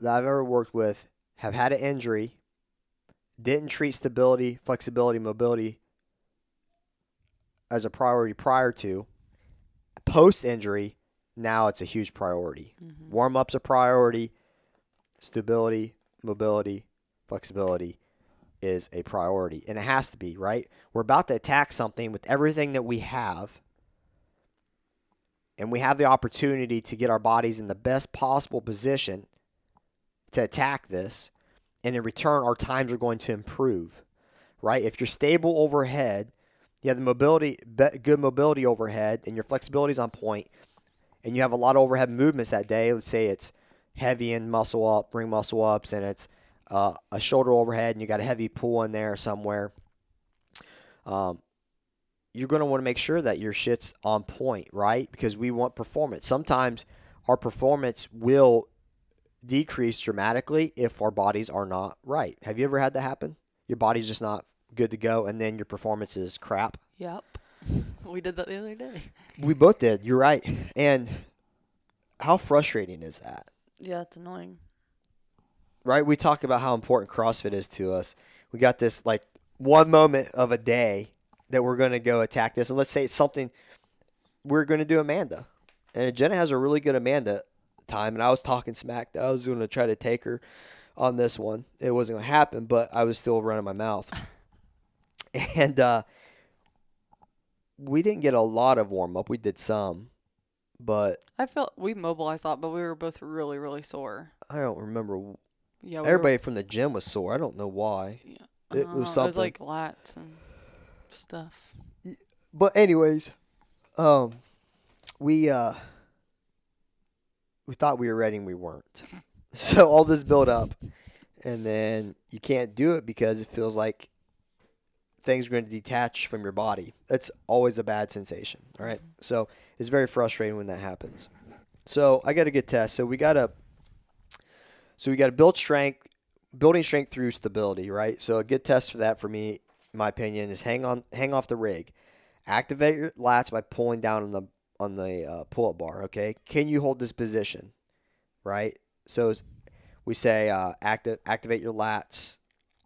that I've ever worked with have had an injury, didn't treat stability, flexibility, mobility as a priority prior to. Post injury, now it's a huge priority. Mm-hmm. Warm up's a priority, stability, mobility, flexibility is a priority. And it has to be, right? We're about to attack something with everything that we have. And we have the opportunity to get our bodies in the best possible position to attack this. And in return, our times are going to improve, right? If you're stable overhead, you have the mobility, good mobility overhead, and your flexibility is on point, and you have a lot of overhead movements that day. Let's say it's heavy and muscle up, bring muscle ups, and it's uh, a shoulder overhead, and you got a heavy pull in there somewhere. Um, you're going to want to make sure that your shit's on point, right? Because we want performance. Sometimes our performance will decrease dramatically if our bodies are not right. Have you ever had that happen? Your body's just not good to go, and then your performance is crap. Yep. We did that the other day. We both did. You're right. And how frustrating is that? Yeah, it's annoying. Right? We talk about how important CrossFit is to us. We got this like one moment of a day that we're going to go attack this. And let's say it's something we're going to do Amanda. And Jenna has a really good Amanda time. And I was talking smack that I was going to try to take her on this one. It wasn't going to happen, but I was still running my mouth. And uh, we didn't get a lot of warm up. We did some, but I felt we mobilized a lot, but we were both really, really sore. I don't remember. Yeah, we Everybody from the gym was sore. I don't know why. Yeah, it I was don't It was something. like lats and stuff. But anyways, um, we uh, we thought we were ready and we weren't. So all this build up, and then you can't do it because it feels like things are going to detach from your body. That's always a bad sensation. All right. So it's very frustrating when that happens. So I got a good test. So we got to so we got to build strength, building strength through stability, right? So a good test for that for me, in my opinion, is hang on, hang off the rig, activate your lats by pulling down on the on the uh, pull up bar. Okay, can you hold this position, right? So we say uh, active, activate your lats,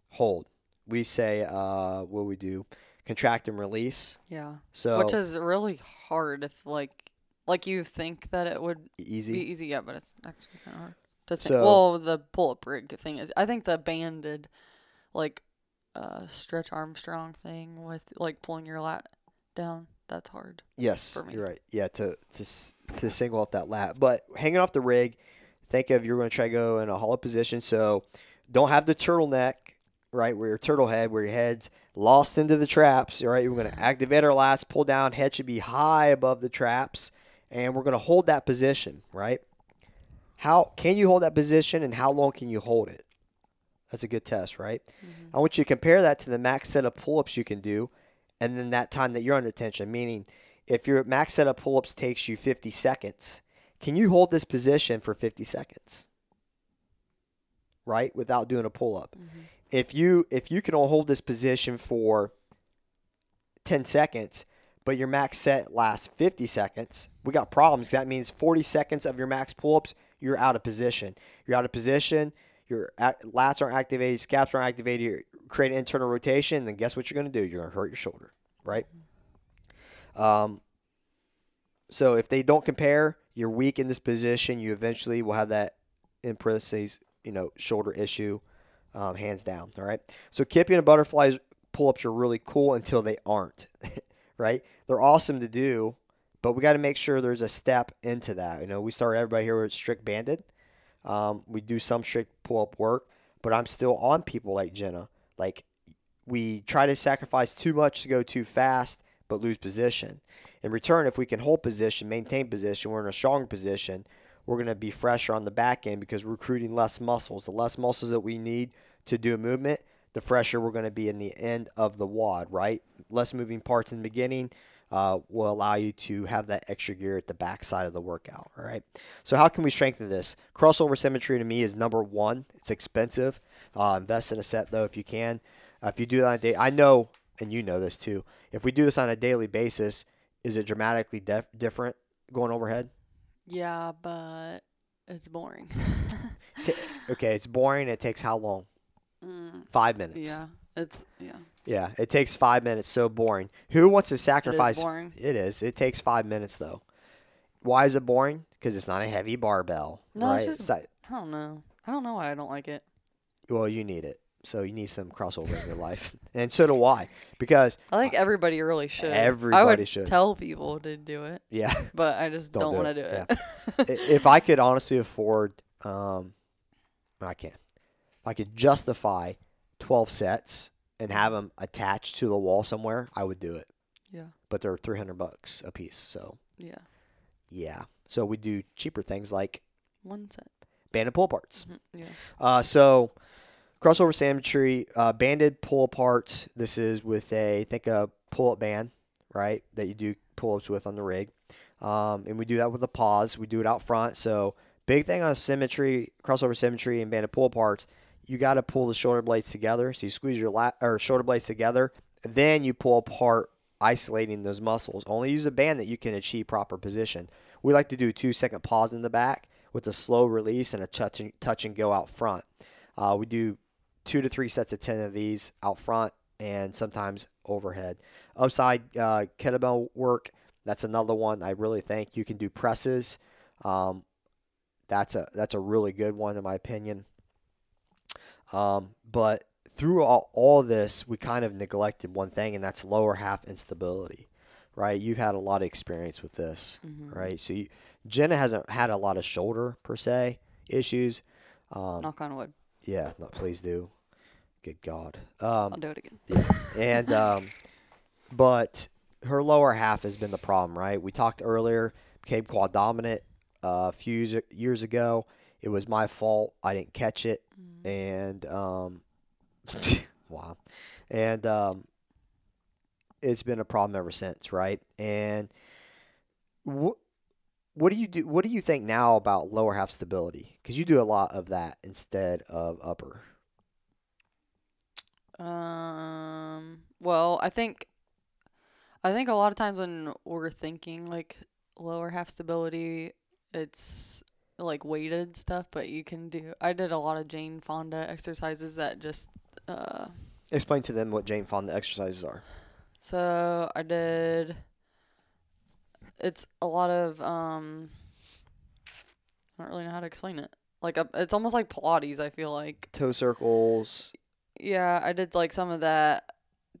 hold. We say uh, what we do, contract and release. Yeah, So which is really hard if like like you think that it would easy. be easy, yeah, but it's actually kind of hard to think. So- well, the pull up rig thing is, I think the banded like uh stretch Armstrong thing with like pulling your lat down. That's hard. Yes, for me. you're right. Yeah, to to to single off that lat, but hanging off the rig. Think of you're going to try to go in a hollow position, so don't have the turtleneck, right? Where your turtle head, where your head's lost into the traps. All right, we're going to activate our lats, pull down. Head should be high above the traps, and we're going to hold that position, right? How can you hold that position, and how long can you hold it? That's a good test, right? Mm-hmm. I want you to compare that to the max set of pull-ups you can do, and then that time that you're under tension. Meaning, if your max set of pull-ups takes you 50 seconds, can you hold this position for 50 seconds? Right, without doing a pull-up. Mm-hmm. If you if you can hold this position for 10 seconds, but your max set lasts 50 seconds, we got problems. That means 40 seconds of your max pull-ups, you're out of position. You're out of position. Your lats aren't activated, scaps aren't activated. You're creating internal rotation. Then guess what you're going to do? You're going to hurt your shoulder, right? Um. So if they don't compare, you're weak in this position. You eventually will have that in parentheses, you know, shoulder issue, um, hands down. All right. So kipping and butterflies pull-ups are really cool until they aren't, right? They're awesome to do, but we got to make sure there's a step into that. You know, we start everybody here with strict banded. Um, we do some strict pull-up work, but I'm still on people like Jenna. Like we try to sacrifice too much to go too fast, but lose position. In return, if we can hold position, maintain position, we're in a stronger position. We're going to be fresher on the back end because we're recruiting less muscles. The less muscles that we need to do a movement, the fresher we're going to be in the end of the WOD, right? Less moving parts in the beginning uh, will allow you to have that extra gear at the back side of the workout, all right? So, how can we strengthen this? Crossover symmetry to me is number one. It's expensive. Uh, invest in a set, though, if you can. Uh, if you do that on a day, I know, and you know this too, if we do this on a daily basis, is it dramatically def- different going overhead? Yeah, but it's boring. Okay, it's boring. It takes how long? mm, Five minutes. yeah, it's yeah. Yeah, it takes five minutes. So boring. Who wants to sacrifice? boring. It is. It takes five minutes though. Why is it boring? Because it's not a heavy barbell. No, right? it's just- not- I don't know. I don't know why I don't like it. Well, you need it. So you need some crossover in your life, and so do I, because I think everybody really should. I Everybody would should. tell people to do it, yeah, but I just Don't don't, do want to do it. I- if I could honestly afford, um, I can't. If I could justify twelve sets and have them attached to the wall somewhere, I would do it. yeah, But they're three hundred bucks a piece, so yeah. yeah. So we do cheaper things like One set. banded pull parts. Mhm, Yeah. Uh, so crossover symmetry, uh, banded pull parts. This is with a think a pull up band, right? That you do pull ups with on the rig, um, and we do that with a pause. We do it out front. So big thing on symmetry, crossover symmetry, and banded pull aparts. You got to pull the shoulder blades together. So you squeeze your lat or shoulder blades together, then you pull apart, isolating those muscles. Only use a band that you can achieve proper position. We like to do a two second pause in the back with a slow release and a touch and, touch and go out front. Uh, we do two to three sets of 10 of these out front and sometimes overhead. Upside uh, kettlebell work, that's another one I really think you can do presses. Um, that's a that's a really good one in my opinion. Um, but through all, all this, we kind of neglected one thing, and that's lower half instability, right? You've had a lot of experience with this, Mhm. right? So you, Jenna hasn't had a lot of shoulder per se issues. Um, Knock on wood. yeah, no, please do. Good God. Um, I'll do it again. Yeah. and um, but her lower half has been the problem, right? We talked earlier, became quad dominant uh, a few years ago. It was my fault. I didn't catch it, and um, wow, and um, it's been a problem ever since, right? And what what do you do? What do you think now about lower half stability? Because you do a lot of that instead of upper. Um. Well, I think, I think a lot of times when we're thinking like lower half stability, it's like weighted stuff. But you can do. I did a lot of Jane Fonda exercises that just. Uh. Explain to them what Jane Fonda exercises are. So I did. It's a lot of um. I don't really know how to explain it. Like a, it's almost like Pilates. I feel like. toe circles. Yeah, I did like some of that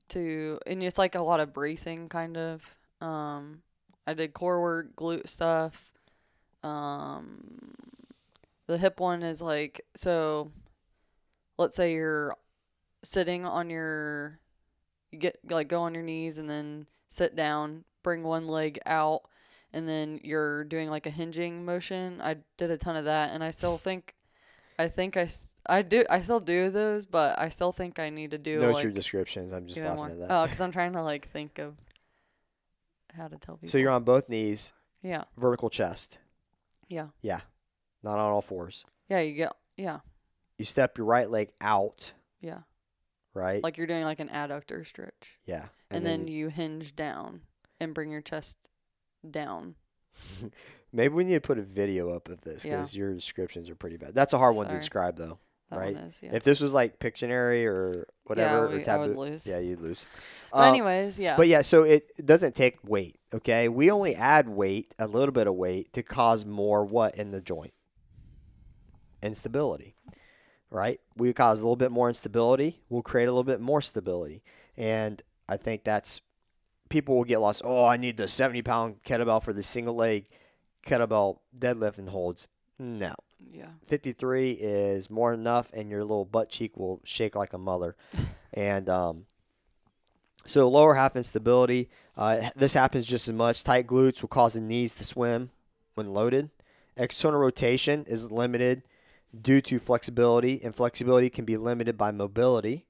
too, and it's like a lot of bracing kind of. Um, I did core work, glute stuff. Um, the hip one is like so. Let's say you're sitting on your, you get like go on your knees and then sit down, bring one leg out, and then you're doing like a hinging motion. I did a ton of that, and I still think, I think I. I do, I still do those, but I still think I need to do Note like your descriptions. I'm just laughing more. at that. Oh, because I'm trying to like think of how to tell people. so you're on both knees, Yeah, vertical chest. Yeah, Yeah, not on all fours. yeah. You get yeah, You step your right leg out, yeah. right? Like you're doing like an adductor stretch, yeah, and, then, you hinge down and bring your chest down. maybe we need to put a video up of this Yeah. because your descriptions are pretty bad. That's a hard one to Sorry. describe though. That Right. is yeah. If this was like Pictionary or whatever yeah, or we, I would lose. yeah, you'd lose. Um, anyways, yeah. But yeah, so it it doesn't take weight. Okay, we only add weight, a little bit of weight, to cause more what in the joint? Instability, right? We cause a little bit more instability. We'll create a little bit more stability, and I think that's people will get lost. Oh, I need the seventy pound kettlebell for the single leg kettlebell deadlift and holds. No, yeah. 53 is more than enough and your little butt cheek will shake like a mother. And um, so lower half instability uh, this happens just as much. Tight glutes will cause the knees to swim when loaded. External rotation is limited due to flexibility and flexibility can be limited by mobility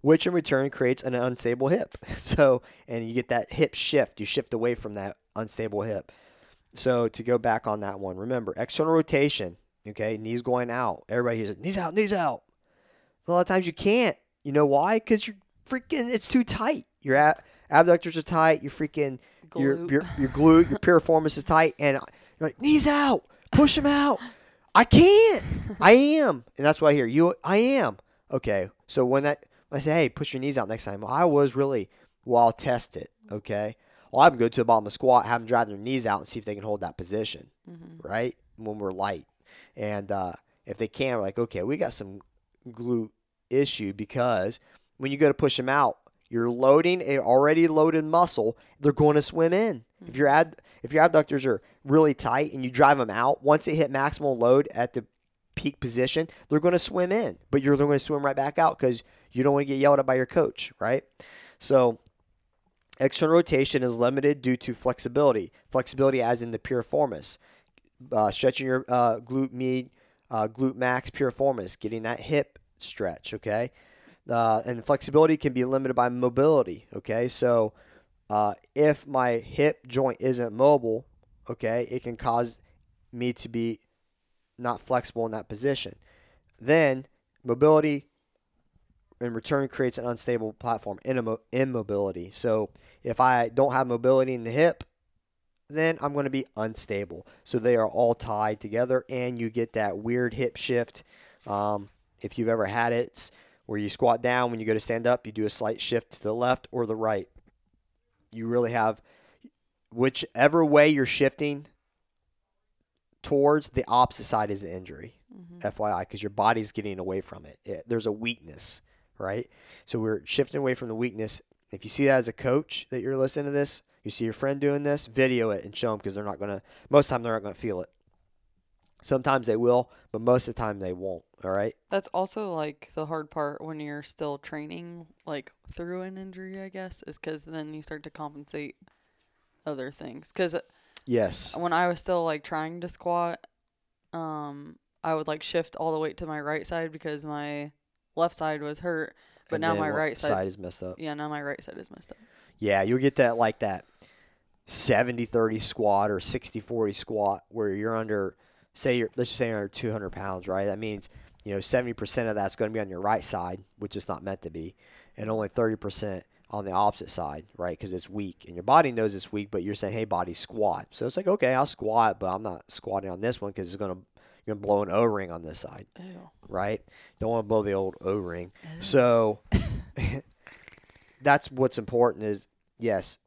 which in return creates an unstable hip. So and you get that hip shift. You shift away from that unstable hip. So to go back on that one, remember external rotation. Okay, knees going out. Everybody hears it. Knees out, knees out. A lot of times you can't. You know why? Because you're freaking. It's too tight. Your ab- abductors are tight. Your freaking your Glute. your your glute, your piriformis is tight, and you're like knees out. Push them out. I can't. I am, and that's what I hear. You, I am. Okay. So when that when I say, hey, push your knees out next time. Well, I was really. Well, I'll test it. Okay. Well, I'm go to the bottom of squat, have them drive their knees out, and see if they can hold that position, Mm-hmm. right? When we're light, and uh, if they can, we're like, okay, we got some glute issue because when you go to push them out, you're loading a already loaded muscle. They're going to swim in. If your ad if your abductors are really tight and you drive them out, once they hit maximal load at the peak position, they're going to swim in, but you're going to swim right back out because you don't want to get yelled at by your coach, right? So external rotation is limited due to flexibility. Flexibility, as in the piriformis, uh, stretching your uh, glute med, uh, glute max piriformis, getting that hip stretch. Okay, uh, and flexibility can be limited by mobility. Okay, so uh, if my hip joint isn't mobile, okay, it can cause me to be not flexible in that position. Then mobility in return creates an unstable platform, in immobility. So if I don't have mobility in the hip, then I'm going to be unstable. So they are all tied together, and you get that weird hip shift. Um, if you've ever had it, where you squat down when you go to stand up, you do a slight shift to the left or the right. You really have whichever way you're shifting towards the opposite side is the injury. Mm-hmm. FYI, because your body's getting away from it. it. There's a weakness, right? So we're shifting away from the weakness. If you see that as a coach that you're listening to this, you see your friend doing this, video it and show them because they're not gonna. Most of the time, they're not gonna feel it. Sometimes they will, but most of the time they won't. All right. That's also like the hard part when you're still training, like through an injury, I guess, is because then you start to compensate other things. Because yes, when I was still like trying to squat, um, I would like shift all the weight to my right side because my left side was hurt, but and now my right side is messed up. Yeah, now my right side is messed up. Yeah, you'll get that like that 70-30 squat or 60-40 squat where you're under say you're let's just say you're under 200 pounds, right? That means you know 70% of that's going to be on your right side, which is not meant to be, and only 30% on the opposite side, right? Because it's weak, and your body knows it's weak, but you're saying, "Hey, body, squat." So it's like, okay, I'll squat, but I'm not squatting on this one because it's going to you're gonna blow an O ring on this side, Ew. right? Don't want to blow the old O ring. So that's what's important. Is yes,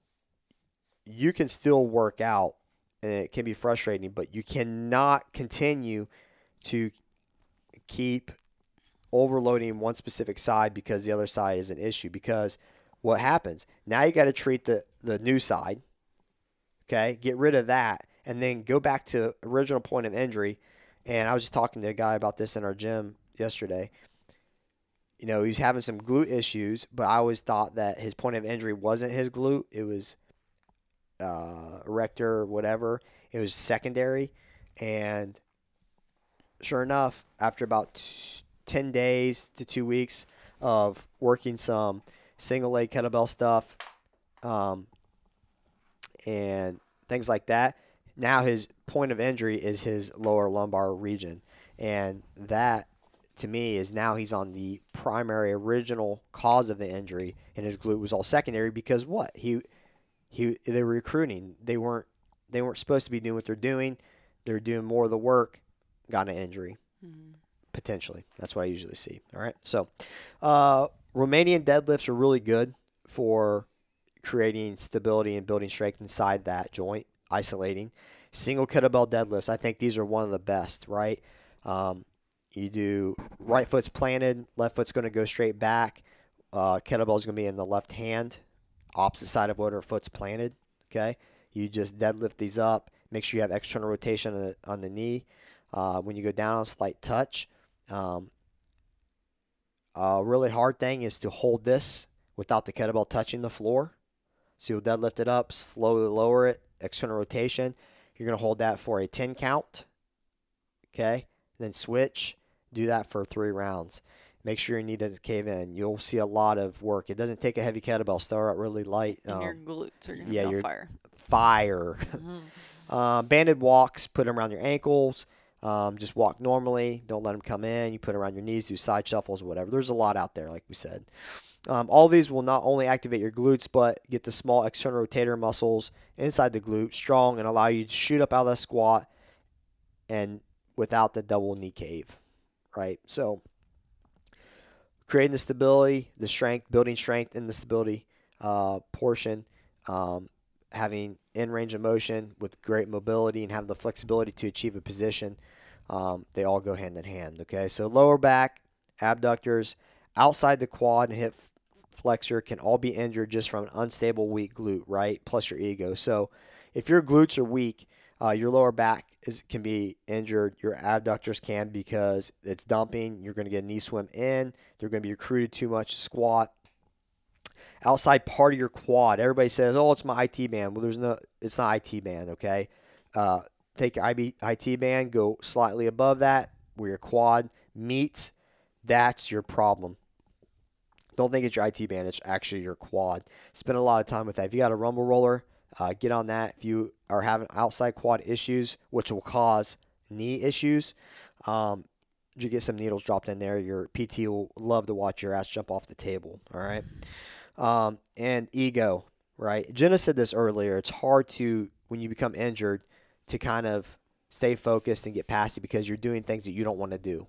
you can still work out, and it can be frustrating, but you cannot continue to keep overloading one specific side because the other side is an issue. Because what happens now, you got to treat the the new side. Okay, get rid of that, and then go back to original point of injury and I was just talking to a guy about this in our gym yesterday. You know, he's having some glute issues, but I always thought that his point of injury wasn't his glute. It was uh, erector whatever. It was secondary. And sure enough, after about t- 10 days to two weeks of working some single leg kettlebell stuff um, and things like that, now his point of injury is his lower lumbar region. And that, to me, is now he's on the primary original cause of the injury, and his glute was all secondary because what? He, he, they were recruiting. They weren't, they weren't supposed to be doing what they're doing. They're doing more of the work, got an injury. Mm-hmm. Potentially. That's what I usually see. All right. So, uh, Romanian deadlifts are really good for creating stability and building strength inside that joint isolating. Single kettlebell deadlifts, I think these are one of the best, right? Um, you do right foot's planted, left foot's going to go straight back. Uh, kettlebell is going to be in the left hand, opposite side of where our foot's planted. Okay, you just deadlift these up. Make sure you have external rotation on the, on the knee. Uh, when you go down, slight touch. Um, a really hard thing is to hold this without the kettlebell touching the floor. So you'll deadlift it up, slowly lower it, external rotation. You're going to hold that for a 10 count. Okay. Then switch. Do that for three rounds. Make sure your knee doesn't cave in. You'll see a lot of work. It doesn't take a heavy kettlebell. Start out really light. And um, your glutes are going to yeah, be fire. Fire. Mm-hmm. um, banded walks, put them around your ankles. Um, just walk normally. Don't let them come in. You put them around your knees, do side shuffles, whatever. There's a lot out there, like we said. Um, all these will not only activate your glutes, but get the small external rotator muscles inside the glute strong and allow you to shoot up out of the squat and without the double knee cave, right? So, creating the stability, the strength, building strength in the stability uh, portion, um, having in range of motion with great mobility and have the flexibility to achieve a position, um, they all go hand in hand. Okay, so lower back, abductors, outside the quad and hip flexor can all be injured just from an unstable weak glute, right? Plus your ego. So if your glutes are weak, uh, your lower back is can be injured. Your abductors can because it's dumping. You're going to get knee swim in. They're going to be recruited too much squat. Outside part of your quad. Everybody says, "Oh, it's my IT band." Well, there's no. It's not IT band. Okay. Uh, take your IB, IT band. Go slightly above that where your quad meets. That's your problem. Don't think it's your IT band. It's actually your quad. Spend a lot of time with that. If you got a rumble roller, uh, get on that. If you are having outside quad issues, which will cause knee issues, um, you get some needles dropped in there. Your PT will love to watch your ass jump off the table. All right. Um, and ego, right? Jenna said this earlier. It's hard to, when you become injured, to kind of stay focused and get past it because you're doing things that you don't want to do.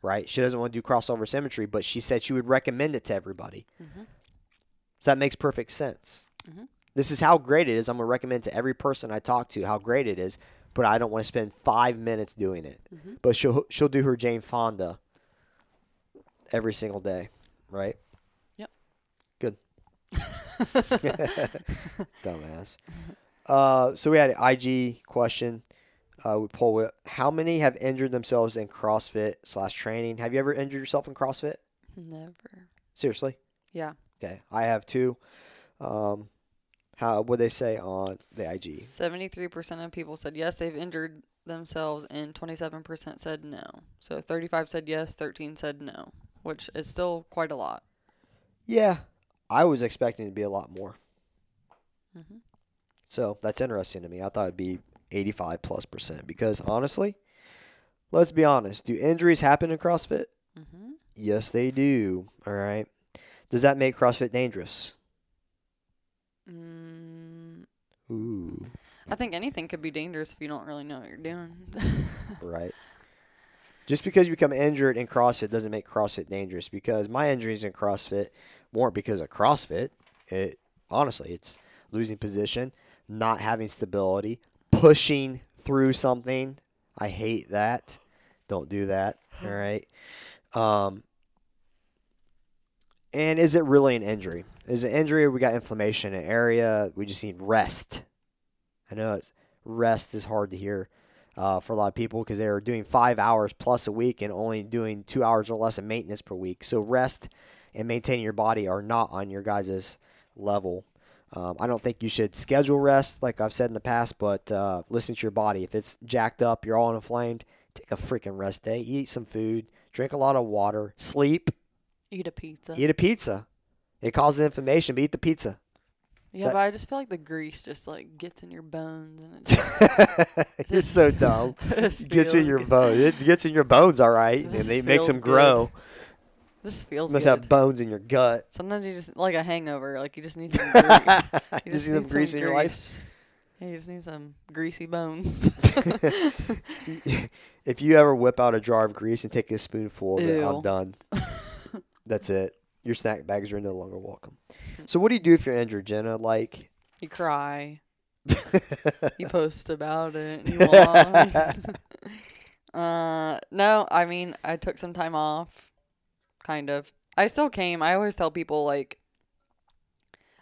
Right? She doesn't want to do crossover symmetry, but she said she would recommend it to everybody. Mhm. So that makes perfect sense. Mhm. This is how great it is. I'm going to recommend to every person I talk to how great it is, but I don't want to spend five minutes doing it. Mhm. But she'll she'll do her Jane Fonda every single day, right? Yep. Good. Dumbass. Uh, so we had an IG question. Uh, we pull it. How many have injured themselves in CrossFit slash training? Have you ever injured yourself in CrossFit? Never. Seriously? Yeah. Okay, I have two. Um, how would they say on the IG? Seventy-three percent of people said yes, they've injured themselves, and twenty-seven percent said no. So thirty-five said yes, thirteen said no, which is still quite a lot. Yeah, I was expecting it to be a lot more. hmm So that's interesting to me. I thought it'd be 85 plus percent because honestly, let's be honest. Do injuries happen in CrossFit? hmm Yes, they do. All right. Does that make CrossFit dangerous? Mm, Ooh, I think anything could be dangerous if you don't really know what you're doing. right. Just because you become injured in CrossFit doesn't make CrossFit dangerous because my injuries in CrossFit weren't because of CrossFit. It honestly, it's losing position, not having stability, pushing through something. I hate that. Don't do that. All right. Um, and is it really an injury? Is an injury we got inflammation in an area? We just need rest. I know it's, rest is hard to hear uh, for a lot of people because they're doing five hours plus a week and only doing two hours or less of maintenance per week. So rest and maintaining your body are not on your guys' level. Um, I don't think you should schedule rest like I've said in the past, but uh, listen to your body. If it's jacked up, you're all inflamed, take a freaking rest day. Eat some food, drink a lot of water, sleep, Eat a pizza. eat a pizza. It causes inflammation, but eat the pizza. yeah, that- but I just feel like the grease just like gets in your bones and it just, You're so dumb. It gets in your good. bones. It gets in your bones, all right, and it makes them good. grow. This feels You must good. have bones in your gut. Sometimes you just like a hangover, like you just need some grease. you You just need some grease in your life. Yeah, you just need some greasy bones. if you ever whip out a jar of grease and take a spoonful of it, I'm done. That's it. Your snack bags are no longer welcome. So, what do you do if you're injured, Jenna? Like, you cry. You post about it. You uh, no, I mean I took some time off, kind of. I still came. I always tell people like,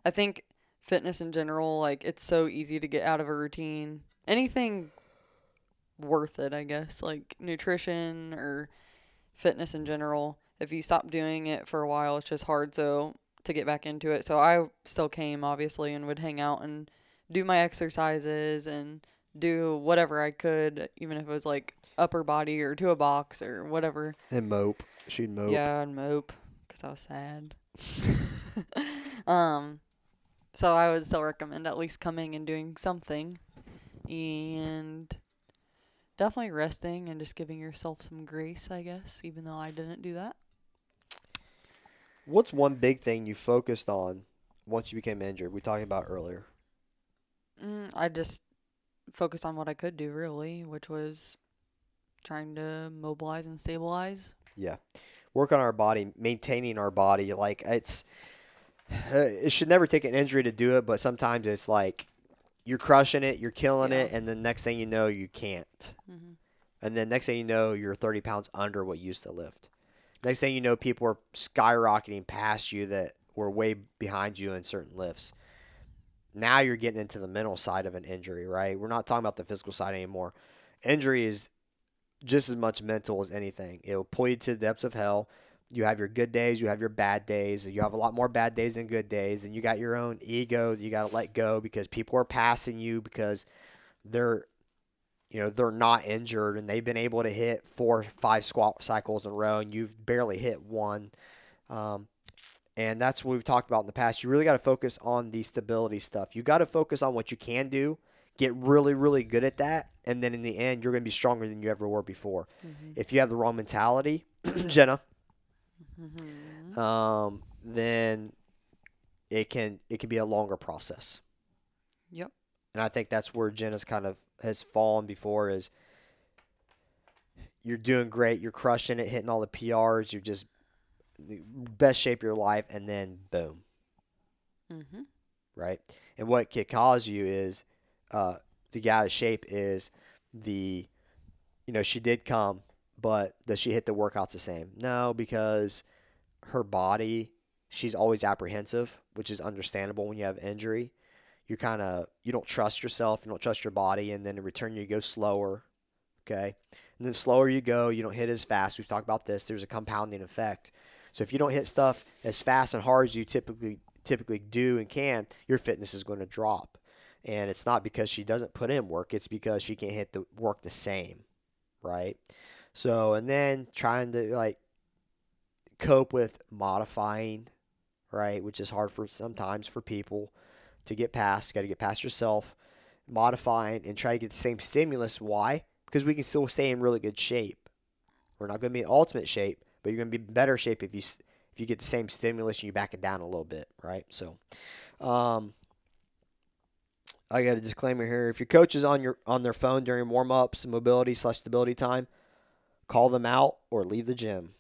I think fitness in general, like it's so easy to get out of a routine. Anything worth it, I guess, like nutrition or fitness in general. If you stop doing it for a while, it's just hard so to get back into it. So I still came obviously and would hang out and do my exercises and do whatever I could, even if it was like upper body or to a box or whatever. and mope. She'd mope. Yeah, and mope because I was sad. um, so I would still recommend at least coming and doing something, and definitely resting and just giving yourself some grace, I guess. Even though I didn't do that. What's one big thing you focused on once you became injured? We talked about earlier. Mm, I just focused on what I could do, really, which was trying to mobilize and stabilize. Yeah. Work on our body, maintaining our body. Like it's, it should never take an injury to do it, but sometimes it's like you're crushing it, you're killing it, and the next thing you know, you can't. hmm And then next thing you know, you're 30 pounds under what you used to lift. Next thing you know, people are skyrocketing past you that were way behind you in certain lifts. Now you're getting into the mental side of an injury, right? We're not talking about the physical side anymore. Injury is just as much mental as anything. It will pull you to the depths of hell. You have your good days, you have your bad days. You have a lot more bad days than good days, and you got your own ego you got to let go because people are passing you because they're you know they're not injured and they've been able to hit four five squat cycles in a row and you've barely hit one um, and that's what we've talked about in the past you really got to focus on the stability stuff you got to focus on what you can do get really really good at that and then in the end you're going to be stronger than you ever were before Mm-hmm. if you have the wrong mentality jenna Mm-hmm. um, then it can it can be a longer process Yep. And I think that's where Jen Jenna's kind of has fallen before is you're doing great, you're crushing it, hitting all the PRs, you're just the best shape of your life, and then boom, Mm-hmm. right? And what could cause you is uh, to get out of shape is the, you know, she did come, but does she hit the workouts the same? No, because her body, she's always apprehensive, which is understandable when you have injury. You're kind of, you don't trust yourself, you don't trust your body, and then in return, you go slower, okay? And then slower you go, you don't hit as fast. We've talked about this. There's a compounding effect. So if you don't hit stuff as fast and hard as you typically typically do and can, your fitness is going to drop. And it's not because she doesn't put in work, it's because she can't hit the work the same, right? So, and then trying to like cope with modifying, right, which is hard for sometimes for people to get past. Got to get past yourself, modifying and try to get the same stimulus. Why? Because we can still stay in really good shape. We're not going to be in ultimate shape, but you're going to be in better shape if you if you get the same stimulus and you back it down a little bit, right? So, um, I got a disclaimer here. If your coach is on your on their phone during warm ups, mobility slash stability time, call them out or leave the gym.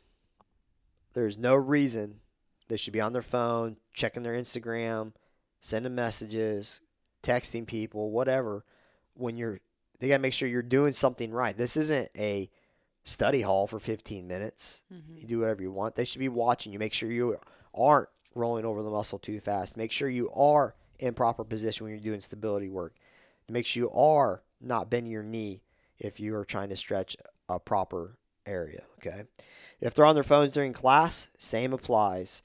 There's no reason they should be on their phone, checking their Instagram, sending messages, texting people, whatever. When you're, they gotta make sure you're doing something right. This isn't a study hall for 15 minutes. Mm-hmm. You do whatever you want. They should be watching you. Make sure you aren't rolling over the muscle too fast. Make sure you are in proper position when you're doing stability work. Make sure you are not bending your knee if you are trying to stretch a proper area. Okay. If they're on their phones during class, same applies.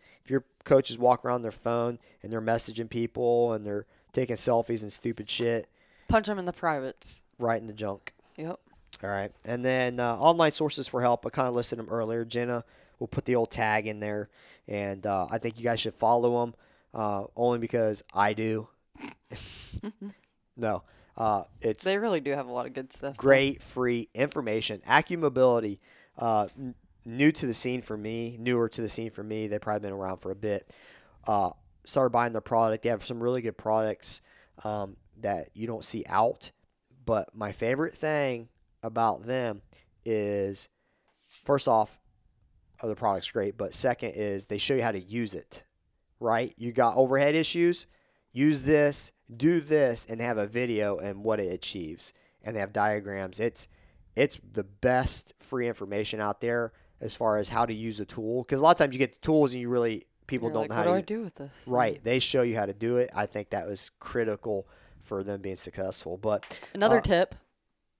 Coaches walk around their phone and they're messaging people and they're taking selfies and stupid shit, Punch them in the privates. right in the junk. Yep. All right. And then uh, online sources for help. I kind of listed them earlier. Jenna will put the old tag in there. And uh, I think you guys should follow them uh, only because I do. no. Uh, it's They really do have a lot of good stuff. great free information. Acumobility, uh, new to the scene for me, newer to the scene for me. They've probably been around for a bit. Uh, started buying their product. They have some really good products um, that you don't see out. But my favorite thing about them is, first off, oh, the product's great. But second is they show you how to use it. Right? You got overhead issues. Use this, do this, and have a video and what it achieves. And they have diagrams. It's it's the best free information out there as far as how to use a tool. Because a lot of times you get the tools and you really people You're don't like, know what how do to I do with this? Right. They show you how to do it. I think that was critical for them being successful. But Another Uh, tip.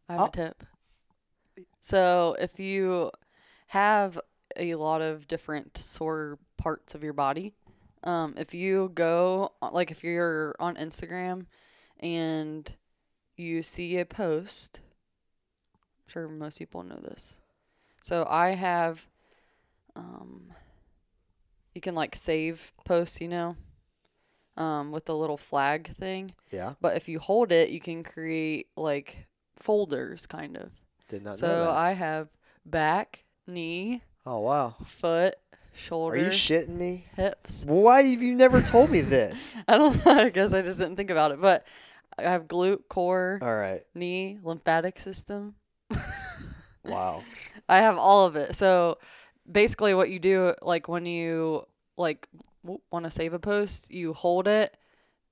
I have oh. a tip. So if you have a lot of different sore parts of your body, um, if you go like if you're on Instagram and you see a post, I'm sure most people know this. So I have, um, you can like save posts, you know, um, with the little flag thing. yeah, But if you hold it, you can create like folders, kind of. did not know So that. I have back, knee, oh wow. foot, shoulder. Are you shitting me? hips. Why have you never told me this? I don't know. I guess I just didn't think about it. But I have glute, core, All right. knee, lymphatic system. Wow. I have all of it. So basically, what you do, like when you like want to save a post, you hold it,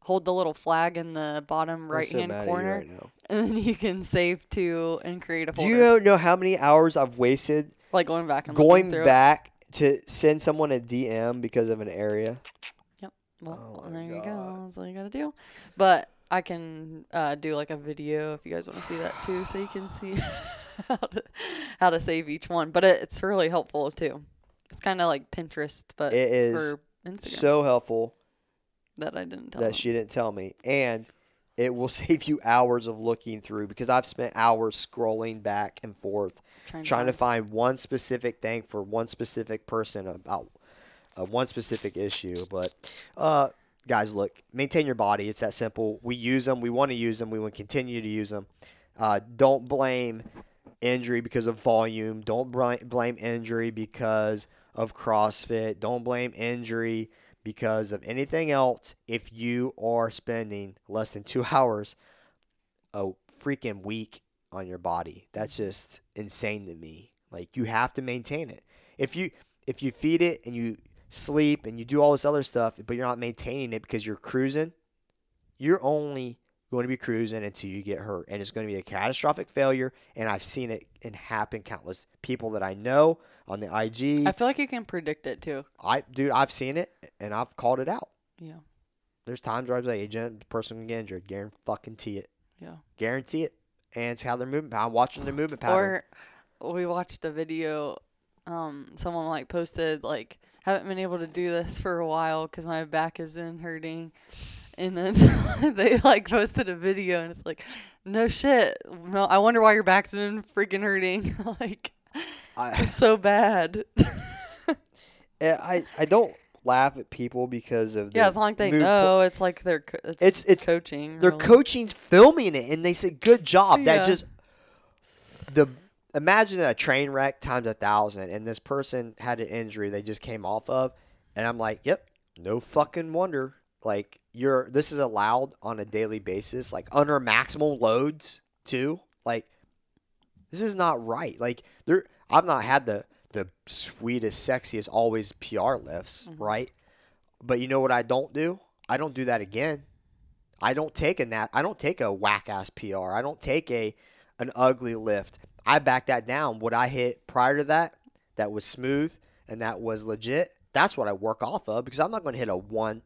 hold the little flag in the bottom right hand you corner, right and then you can save to and create a Folder. Do you know- how many hours I've wasted like going back and going through it. back to send someone a DM because of an area. Yep. Well, Oh there you go. That's all you gotta do. But I can uh, do like a video if you guys want to see that too, so you can see how to how to save each one. But it, it's really helpful too. It's kind of like Pinterest, but It is so helpful that I didn't tell that them. she didn't tell me, and it will save you hours of looking through because I've spent hours scrolling back and forth trying, trying to find- find one specific thing for one specific person about uh, one specific issue. But uh, guys, look, maintain your body. It's that simple. We use them. We want to use them. We want to continue to use them. Uh, don't blame injury because of volume. Don't blame injury because of CrossFit. Don't blame injury because of anything else if you are spending less than two hours a freaking week on your body. That's just insane to me. Like you have to maintain it. If you if you feed it and you sleep and you do all this other stuff, but you're not maintaining it because you're cruising, you're only going to be cruising until you get hurt, and it's going to be a catastrophic failure. And I've seen it and happen countless people that I know on the IG. I feel like you can predict it too. I dude, I've seen it and I've called it out. Yeah, There's times where I was like, "Agent, the person can get injured. Guarantee fucking it. yeah. Guarantee it." And it's how they're moving. I'm watching their movement pattern. Or we watched a video. Um, someone like posted like haven't been able to do this for a while because my back has been hurting, and then they like posted a video and it's like, no shit. No, I wonder why your back's been freaking hurting. like I, it's so bad. I I don't laugh at people because of yeah, as long as they know. It's like they're co- it's, It's it's coaching. they're really. coaching filming it and they say good job. That just the imagine a train wreck times a thousand and this person had an injury they just came off of and I'm like, yep, no fucking wonder. Like you're this is allowed on a daily basis, like under maximal loads too. Like this is not right. Like there I've not had the the sweetest, sexiest always PR lifts, Mhm. right? But you know what I don't do? I don't do that again. I don't take a nat I don't take a whack ass PR. I don't take a an ugly lift. I back that down. What I hit prior to that, that was smooth and that was legit. That's what I work off of because I'm not going to hit a one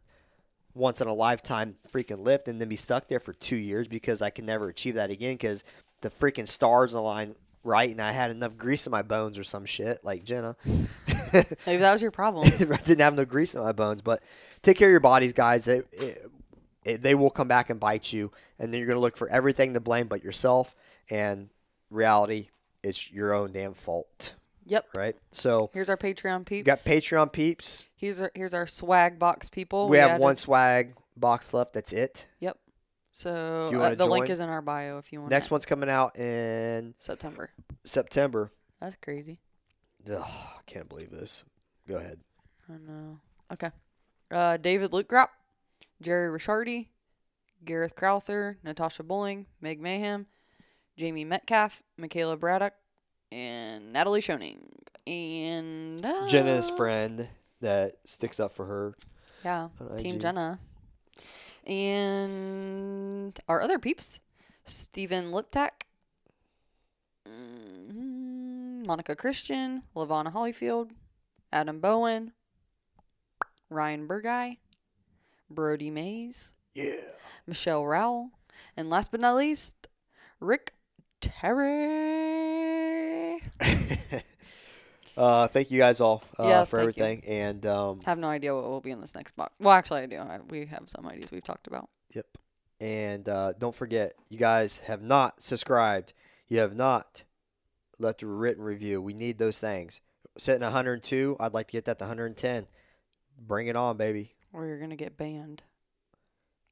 once in a lifetime freaking lift and then be stuck there for two years because I can never achieve that again because the freaking stars align right and I had enough grease in my bones or some shit like Jenna. Maybe that was your problem. I didn't have no grease in my bones. But take care of your bodies, guys. It, it, it, they will come back and bite you, and then you're gonna look for everything to blame but yourself. And reality, it's your own damn fault, yep. right? So Here's our Patreon we peeps. got Patreon peeps. here's our here's our swag box people. we have added- one swag box left. That's it. Yep. So uh, the link is in our bio if you want. Next one's coming out in September. September. That's crazy. Ugh, I can't believe this. Go ahead. I know. Okay. Uh, David Lukegrap, Jerry Rishardi, Gareth Crowther, Natasha Bowling, Meg Mayhem, Jamie Metcalf, Michaela Braddock, and Natalie Schoening. And uh, Jenna's friend that sticks up for her. Yeah, Team IG. Jenna. And our other peeps, Stephen Liptak, mm, Monica Christian, Lavana Hollyfield, Adam Bowen, Ryan Burguy, Brody Mays, Yeah. Michelle Rowell, and last but not least, Rick Terry. uh, thank you guys all uh, for thank you. everything. And um, I have no idea what will be in this next box. Well, actually, I do. I, we have some ideas we've talked about. Yep. And uh, don't forget, you guys have not subscribed. You have not left a written review. We need those things. Sitting at 102, I'd like to get that to 110. Bring it on, baby. Or you're gonna get banned.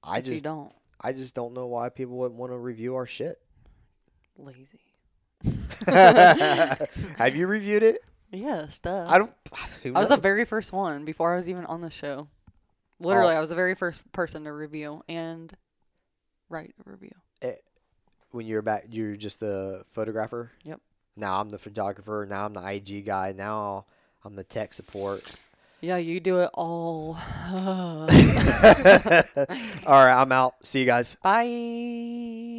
I just, don't. I just don't know why people wouldn't want to review our shit. Lazy. have you reviewed it? Yeah, stuff. I don't. I was the very first one before I was even on the show. Literally, Oh. I was the very first person to review and write a review. Eh, when you're back. You're just the photographer. Yep. Now I'm the photographer. Now I'm the IG guy. Now I'm the tech support. Yeah, you do it all. all right, I'm out. See you guys. Bye.